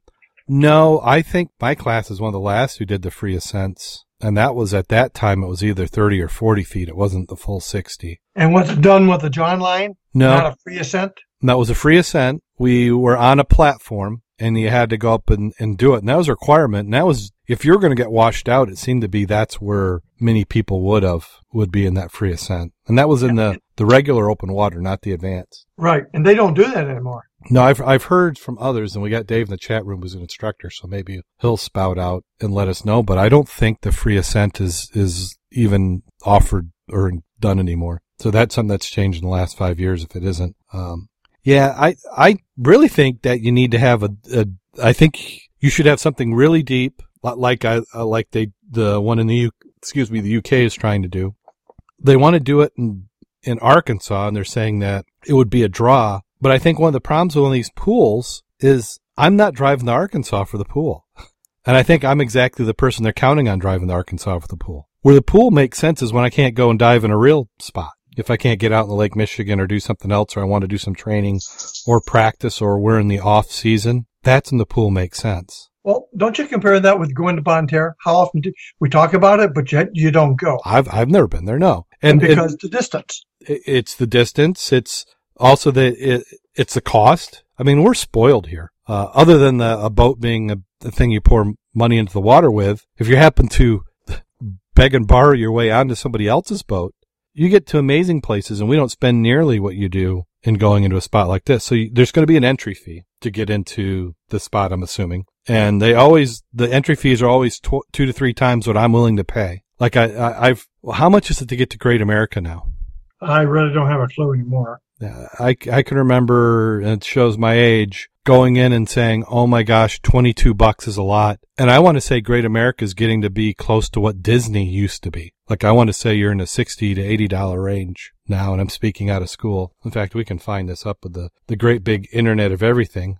No, I think my class is one of the last who did the free ascents. And that was at that time, it was either 30 or 40 feet. It wasn't the full 60. And what's done with the John line? No, Not a free ascent? that was a free ascent. We were on a platform and you had to go up and, and do it. And that was a requirement. And that was, if you're going to get washed out, it seemed to be that's where many people would have, would be in that free ascent. And that was in the, the regular open water, not the advanced. Right. And they don't do that anymore. No, I've I've heard from others, and we got Dave in the chat room who's an instructor, so maybe he'll spout out and let us know. But I don't think the free ascent is is even offered or done anymore. So that's something that's changed in the last five years. If it isn't, um, yeah, I I really think that you need to have a, a I think you should have something really deep, like I uh, like they the one in the U, excuse me the UK is trying to do. They want to do it in in Arkansas, and they're saying that it would be a draw but I think one of the problems with one of these pools is I'm not driving to Arkansas for the pool. And I think I'm exactly the person they're counting on driving to Arkansas for the pool. Where the pool makes sense is when I can't go and dive in a real spot. If I can't get out in the Lake Michigan or do something else or I want to do some training or practice or we're in the off season, that's when the pool makes sense. Well, don't you compare that with going to Bonne Terre? How often do we talk about it, but yet you don't go? I've, I've never been there, no. And, and because the distance. It's the distance. It's, also, the it, it's the cost. I mean, we're spoiled here. Uh, other than the, a boat being a, a thing you pour money into the water with, if you happen to beg and borrow your way onto somebody else's boat, you get to amazing places, and we don't spend nearly what you do in going into a spot like this. So you, there's going to be an entry fee to get into the spot, I'm assuming. And they always, the entry fees are always tw- two to three times what I'm willing to pay. Like I, I have well, how much is it to get to Great America now? I really don't have a clue anymore. I, I can remember, and it shows my age, going in and saying, oh my gosh, 22 bucks is a lot. And I want to say Great America is getting to be close to what Disney used to be. Like I want to say you're in a 60 to 80 dollar range now, and I'm speaking out of school. In fact, we can find this up with the, the great big internet of everything.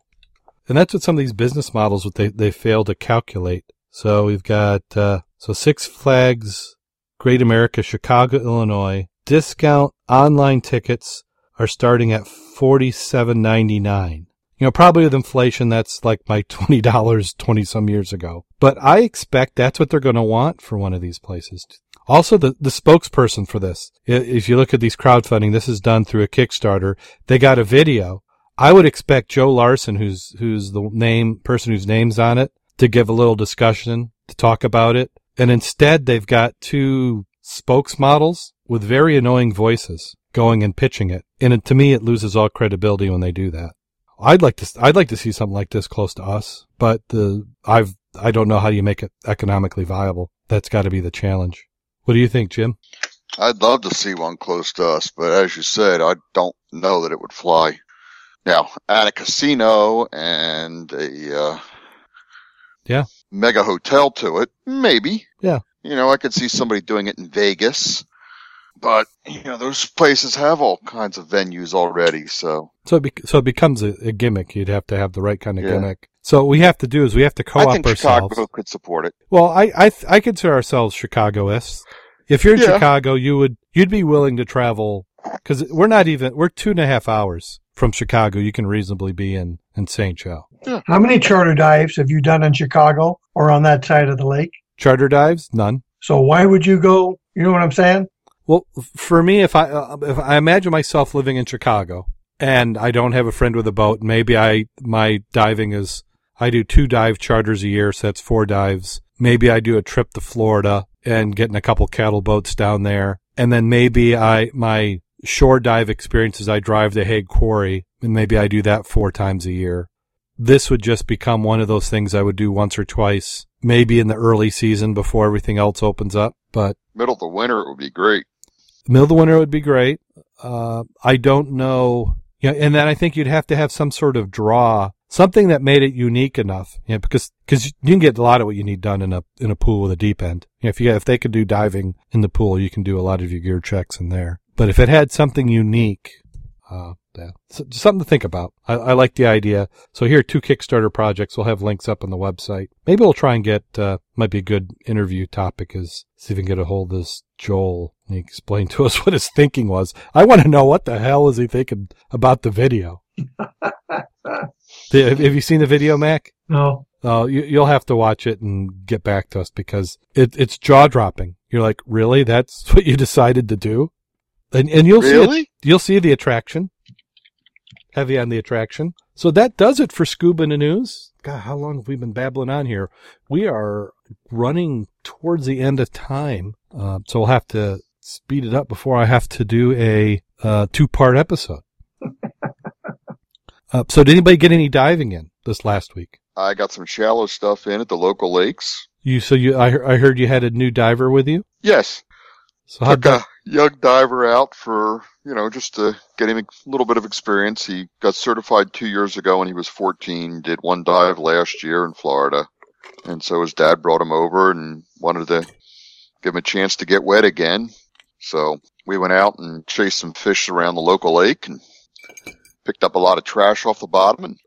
And that's what some of these business models, what they, they fail to calculate. So we've got, uh, so Six Flags, Great America, Chicago, Illinois, discount online tickets are starting at forty-seven ninety-nine. You know, probably with inflation, that's like my twenty dollars twenty some years ago. But I expect that's what they're going to want for one of these places. Also, the the spokesperson for this, if you look at these crowdfunding, this is done through a Kickstarter. They got a video. I would expect Joe Larson, who's who's the name person whose name's on it, to give a little discussion to talk about it. And instead, they've got two spokesmodels with very annoying voices going and pitching it. And it, to me, it loses all credibility when they do that. I'd like to, I'd like to see something like this close to us, but the, I've, I don't know how you make it economically viable. That's got to be the challenge. What do you think, Jim? I'd love to see one close to us, but as you said, I don't know that it would fly. Now, at a casino and a, uh, yeah, mega hotel to it, maybe. Yeah. You know, I could see somebody doing it in Vegas but you know those places have all kinds of venues already so so it, be- so it becomes a, a, gimmick you'd have to have the right kind of yeah. gimmick so what we have to do is we have to co-op I think ourselves chicago could support it well i i, I consider ourselves chicagoists if you're in yeah. chicago you would you'd be willing to travel because we're not even we're two and a half hours from chicago you can reasonably be in in st joe yeah. how many charter dives have you done in chicago or on that side of the lake charter dives none so why would you go you know what i'm saying well, for me, if I uh, if I imagine myself living in Chicago and I don't have a friend with a boat, maybe I my diving is I do two dive charters a year, so that's four dives. Maybe I do a trip to Florida and getting a couple cattle boats down there, and then maybe I my shore dive experiences I drive to Haigh Quarry, and maybe I do that four times a year. this would just become one of those things I would do once or twice, maybe in the early season before everything else opens up. But Middle of the winter, it would be great. middle of the winter would be great. Uh, I don't know. Yeah, and then I think you'd have to have some sort of draw, something that made it unique enough. Yeah, because because you can get a lot of what you need done in a in a pool with a deep end. Yeah, if you if they could do diving in the pool, you can do a lot of your gear checks in there. But if it had something unique, uh, yeah, so, something to think about. I, I like the idea. So here, are two Kickstarter projects. We'll have links up on the website. Maybe we'll try and get uh, might be a good interview topic is see if we can get a hold of this Joel and he explain to us what his thinking was. I want to know what the hell is he thinking about the video. have, have you seen the video, Mac? No. Oh, you, you'll have to watch it and get back to us because it, it's jaw dropping. You're like, really? That's what you decided to do? And and you'll see it, Really? you'll see the attraction. Heavy on the attraction. So that does it for Scuba in the News. God, how long have we been babbling on here? We are running towards the end of time, uh, so we'll have to speed it up before I have to do a uh, two-part episode. Uh, so, did anybody get any diving in this last week? I got some shallow stuff in at the local lakes. You so you I, I heard you had a new diver with you. Yes, So how a young diver out for you know just to get him a little bit of experience. He got certified two years ago when he was 14. Did one dive last year in Florida, and so his dad brought him over and wanted to give him a chance to get wet again. So we went out and chased some fish around the local lake and picked up a lot of trash off the bottom. And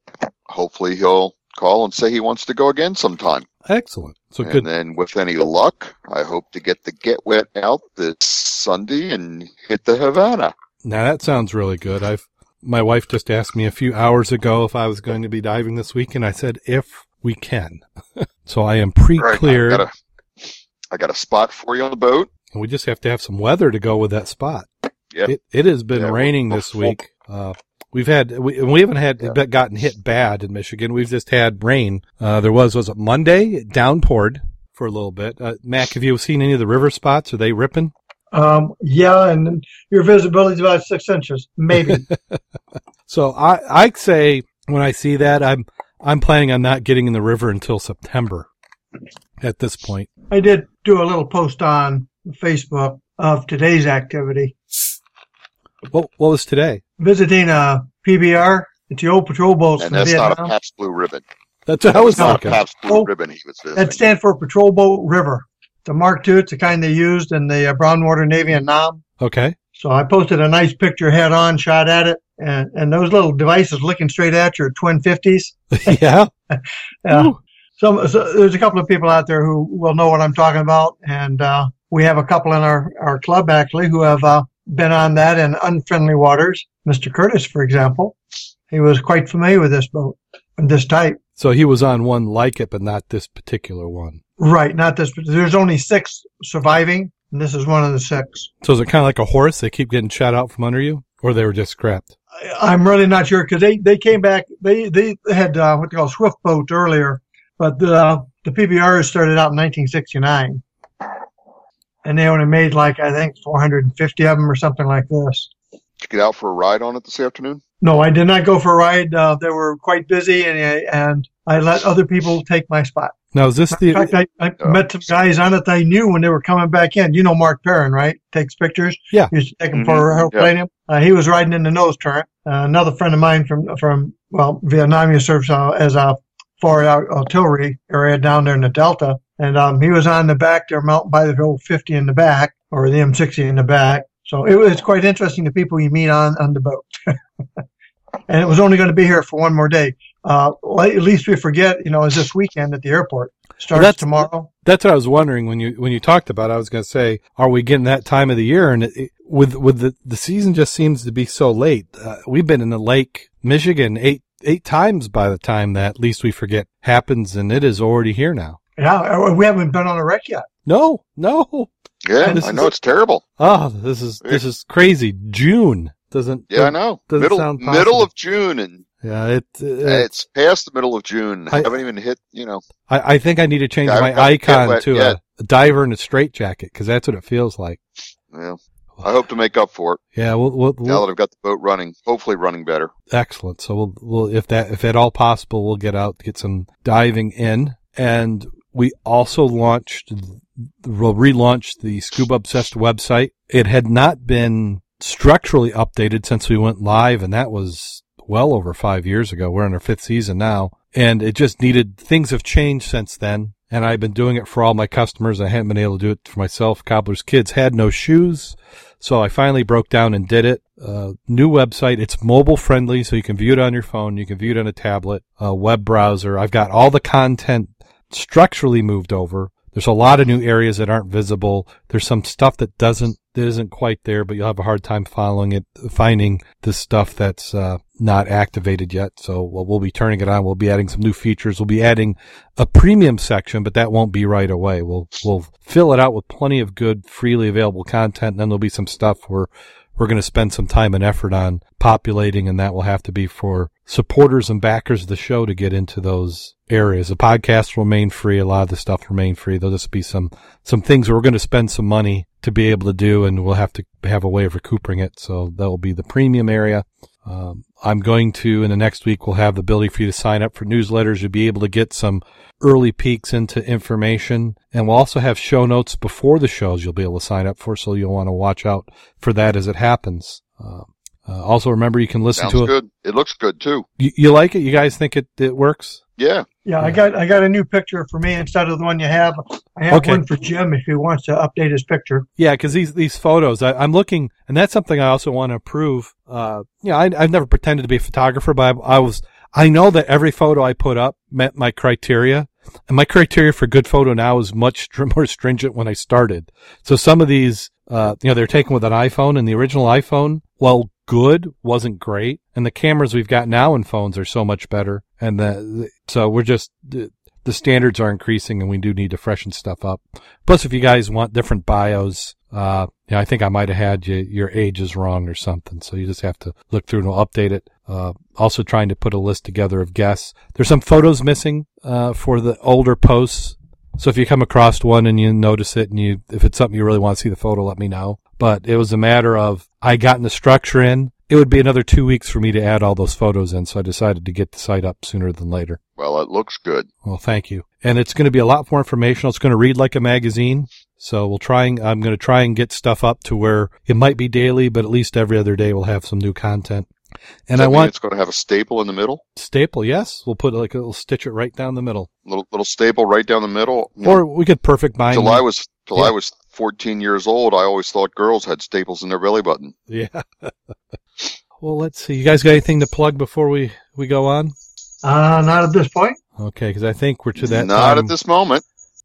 hopefully he'll call and say he wants to go again sometime. excellent. So and good. then with any luck, I hope to get the get wet out this Sunday and hit the Havana. Now that sounds really good. I've my wife just asked me a few hours ago if I was going to be diving this week, and I said if we can. so I am Right, pre-cleared, I got a, I got a spot for you on the boat. and we just have to have some weather to go with that spot. Yep. It it has been Yeah, we'll- raining we'll- this week. Uh, we've had we, we haven't had Yeah. gotten hit bad in Michigan. We've just had rain. Uh, there was was it Monday it downpoured for a little bit. Uh, Mac, have you seen any of the river spots? Are they ripping? Um, yeah, and your visibility is about six inches, maybe. So I I say when I see that I'm I'm planning on not getting in the river until September. At this point, I did do a little post on Facebook of today's activity. what what was today? Visiting a PBR. It's the old patrol boats And from that's not a Vietnam. Pabst Blue Ribbon. That's what I was It's not a thinking. Pabst Blue Oh, Ribbon he was visiting. That stands for Patrol Boat River. It's a Mark II. It's the kind they used in the uh, Brownwater Navy in Nam. Okay, So I posted a nice picture head on shot at it. And, and those little devices looking straight at you are twin 50s. yeah, Uh, some, so there's a couple of people out there who will know what I'm talking about. And, uh, we have a couple in our, our club actually who have, uh, been on that in unfriendly waters. Mr. Curtis, for example, he was quite familiar with this boat and this type. so he was on one like it, but not this particular one. Right. Not this, there's only six surviving. And this is one of the six. So is it kind of like a horse? They keep getting shot out from under you, or they were just scrapped? I- I'm really not sure because they, they came back. They they had uh, what they call swift boats earlier, but the the PBRs started out in 1969, and they only made like I think 450 of them or something like this. Did you get out for a ride on it this afternoon? No, I did not go for a ride. Uh, they were quite busy, and I, and I let other people take my spot. Now is this In fact, the? I, I Oh. met some guys on it that I knew when they were coming back in. You know Mark Perrin, right? Takes pictures. Yeah. Used to take them Mhm. for airplane. Uh, he was riding in the nose turret. Uh, another friend of mine from from well Vietnam, he serves uh, as a forward artillery area down there in the Delta, and um, he was on the back there, mountain by the old 50 in the back or the M60 in the back. So it was quite interesting the people you meet on on the boat. and it was only going to be here for one more day. Uh, at least we forget, you know, is this weekend at the airport. Starts that's- tomorrow. That's what I was wondering when you when you talked about. it. I was going to say, are we getting that time of the year? And it, it- with with the the season just seems to be so late. Uh, we've been in the Lake Michigan eight eight times by the time that least we forget happens, and it is already here now. Yeah, uh, we haven't been on a wreck yet. No, no. Yeah, I is- know it's terrible. Oh, this is this is crazy. June doesn't. Yeah, I know. Doesn't Middle sound possible. middle of June, and Yeah, it. uh, it's past the middle of June. I- I haven't even hit. You know, I, I think I need to change Yeah, my icon to a, a diver in a straitjacket because that's what it feels like. yeah. I hope to make up for it Yeah, we'll, we'll, now we'll that I've got the boat running. Hopefully, running better. excellent. So we'll, we'll, if that, if at all possible, we'll get out, get some diving in. And we also launched, relaunch the Scuba Obsessed website. It had not been structurally updated since we went live, and that was well over five years ago. We're in our fifth season now, and it just needed, things have changed since then. And I've been doing it for all my customers. I haven't been able to do it for myself. Cobbler's kids had no shoes. So I finally broke down and did it. Uh, new website. It's mobile friendly, so you can view it on your phone. You can view it on a tablet, a web browser. I've got all the content structurally moved over. There's a lot of new areas that aren't visible. There's some stuff that doesn't, that isn't quite there, but you'll have a hard time following it, finding the stuff that's, uh, not activated yet. So we'll, we'll be turning it on. We'll be adding some new features. We'll be adding a premium section, but that won't be right away. We'll, we'll fill it out with plenty of good freely available content. And then there'll be some stuff where we're going to spend some time and effort on populating, and that will have to be for supporters and backers of the show to get into those areas. The podcast will remain free. A lot of the stuff remain free. There'll just be some, some things we're going to spend some money to be able to do, and we'll have to have a way of recouping it. So that will be the premium area. Um, I'm going to, in the next week, we'll have the ability for you to sign up for newsletters. You'll be able to get some early peeks into information. And we'll also have show notes before the shows you'll be able to sign up for. So you'll want to watch out for that as it happens. Um, uh, also remember you can listen Sounds to it. good. It looks good too. You, you like it? You guys think it, it works? Yeah. Yeah, I got I got a new picture for me instead of the one you have. I have Okay. one for Jim if he wants to update his picture. Yeah, because these these photos, I, I'm looking, and that's something I also want to prove. Uh, know, I, I've never pretended to be a photographer, but I, I was, I know that every photo I put up met my criteria, and my criteria for good photo now is much more stringent when I started. So some of these, uh, you know, they're taken with an iPhone, and the original iPhone, well, good wasn't great, and the cameras we've got now in phones are so much better, and the, so we're just. The, the standards are increasing and we do need to freshen stuff up. Plus, if you guys want different bios, uh, I think I might have had you, your age is wrong or something. So you just have to look through and we'll update it. Uh, also trying to put a list together of guests. There's some photos missing, uh, for the older posts. So if you come across one and you notice it and you, if it's something you really want to see the photo, let me know. But it was a matter of I gotten the structure in. It would be another two weeks for me to add all those photos in. So I decided to get the site up sooner than later. Well, it looks good. Well, thank you. And it's going to be a lot more informational. It's going to read like a magazine. So we'll try and, I'm going to try and get stuff up to where it might be daily, but at least every other day we'll have some new content. And I want it's going to have a staple in the middle. staple. Yes. We'll put like a little stitch it right down the middle Little little staple right down the middle. Or we could perfect bind. I was till Yeah. I was 14 years old, I always thought girls had staples in their belly button. Yeah. well, let's see. You guys got anything to plug before we, we go on? Uh, not at this point. Okay. Cause I think we're to that Not time at this moment.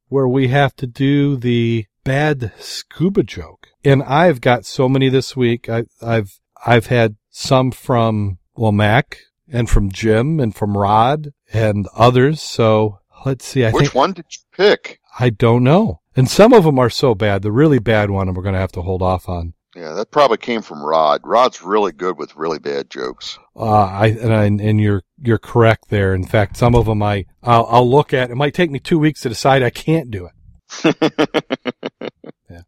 where we have to do the bad scuba joke. And I've got so many this week. I, I've, I've had some from, well, Mac and from Jim and from Rod and others. So let's see. I Which think, one did you pick? I don't know. And some of them are so bad. The really bad one we're going to have to hold off on. Yeah, that probably came from Rod. Rod's really good with really bad jokes. Uh, I, and, I, and you're, you're correct there. In fact, some of them I, I'll, I'll look at. It might take me two weeks to decide I can't do it. yeah.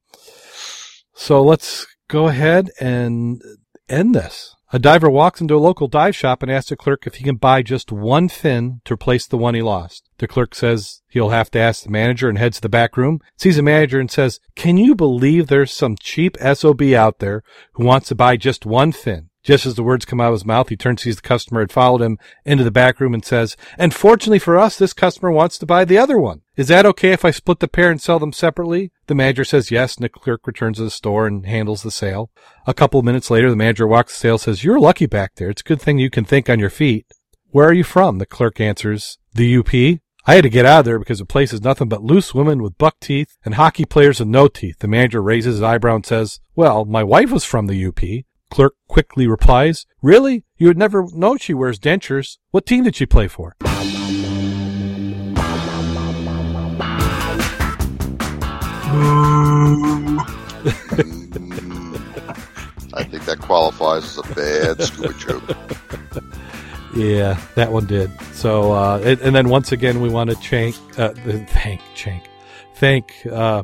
So let's go ahead and end this. A diver walks into a local dive shop and asks the clerk if he can buy just one fin to replace the one he lost. The clerk says he'll have to ask the manager and heads to the back room, sees the manager and says, can you believe there's some cheap SOB out there who wants to buy just one fin? Just as the words come out of his mouth, he turns, sees the customer had followed him into the back room and says, and fortunately for us, this customer wants to buy the other one. Is that okay if I split the pair and sell them separately? The manager says yes, and the clerk returns to the store and handles the sale. A couple of minutes later, the manager walks the sale says, you're lucky back there. It's a good thing you can think on your feet. Where are you from? The clerk answers, the UP. I had to get out of there because the place is nothing but loose women with buck teeth and hockey players with no teeth. The manager raises his eyebrow and says, well, my wife was from the UP. Clerk quickly replies, really? You would never know she wears dentures. What team did she play for? I think that qualifies as a bad scuba joke. Yeah, that one did. So, uh, and, and then once again, we want to thank, uh, thank, thank, thank, uh,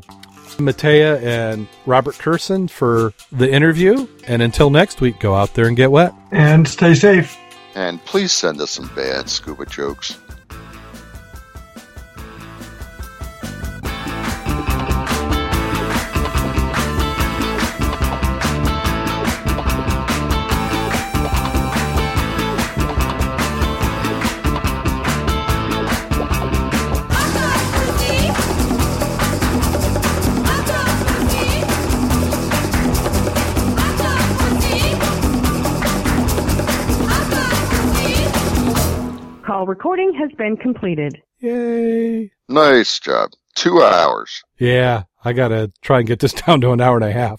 Mattera and Robert Kurson for the interview. And until next week, go out there and get wet. And stay safe. And please send us some bad scuba jokes. Recording has been completed. Yay. Nice job. Two hours. Yeah, I got to try and get this down to an hour and a half.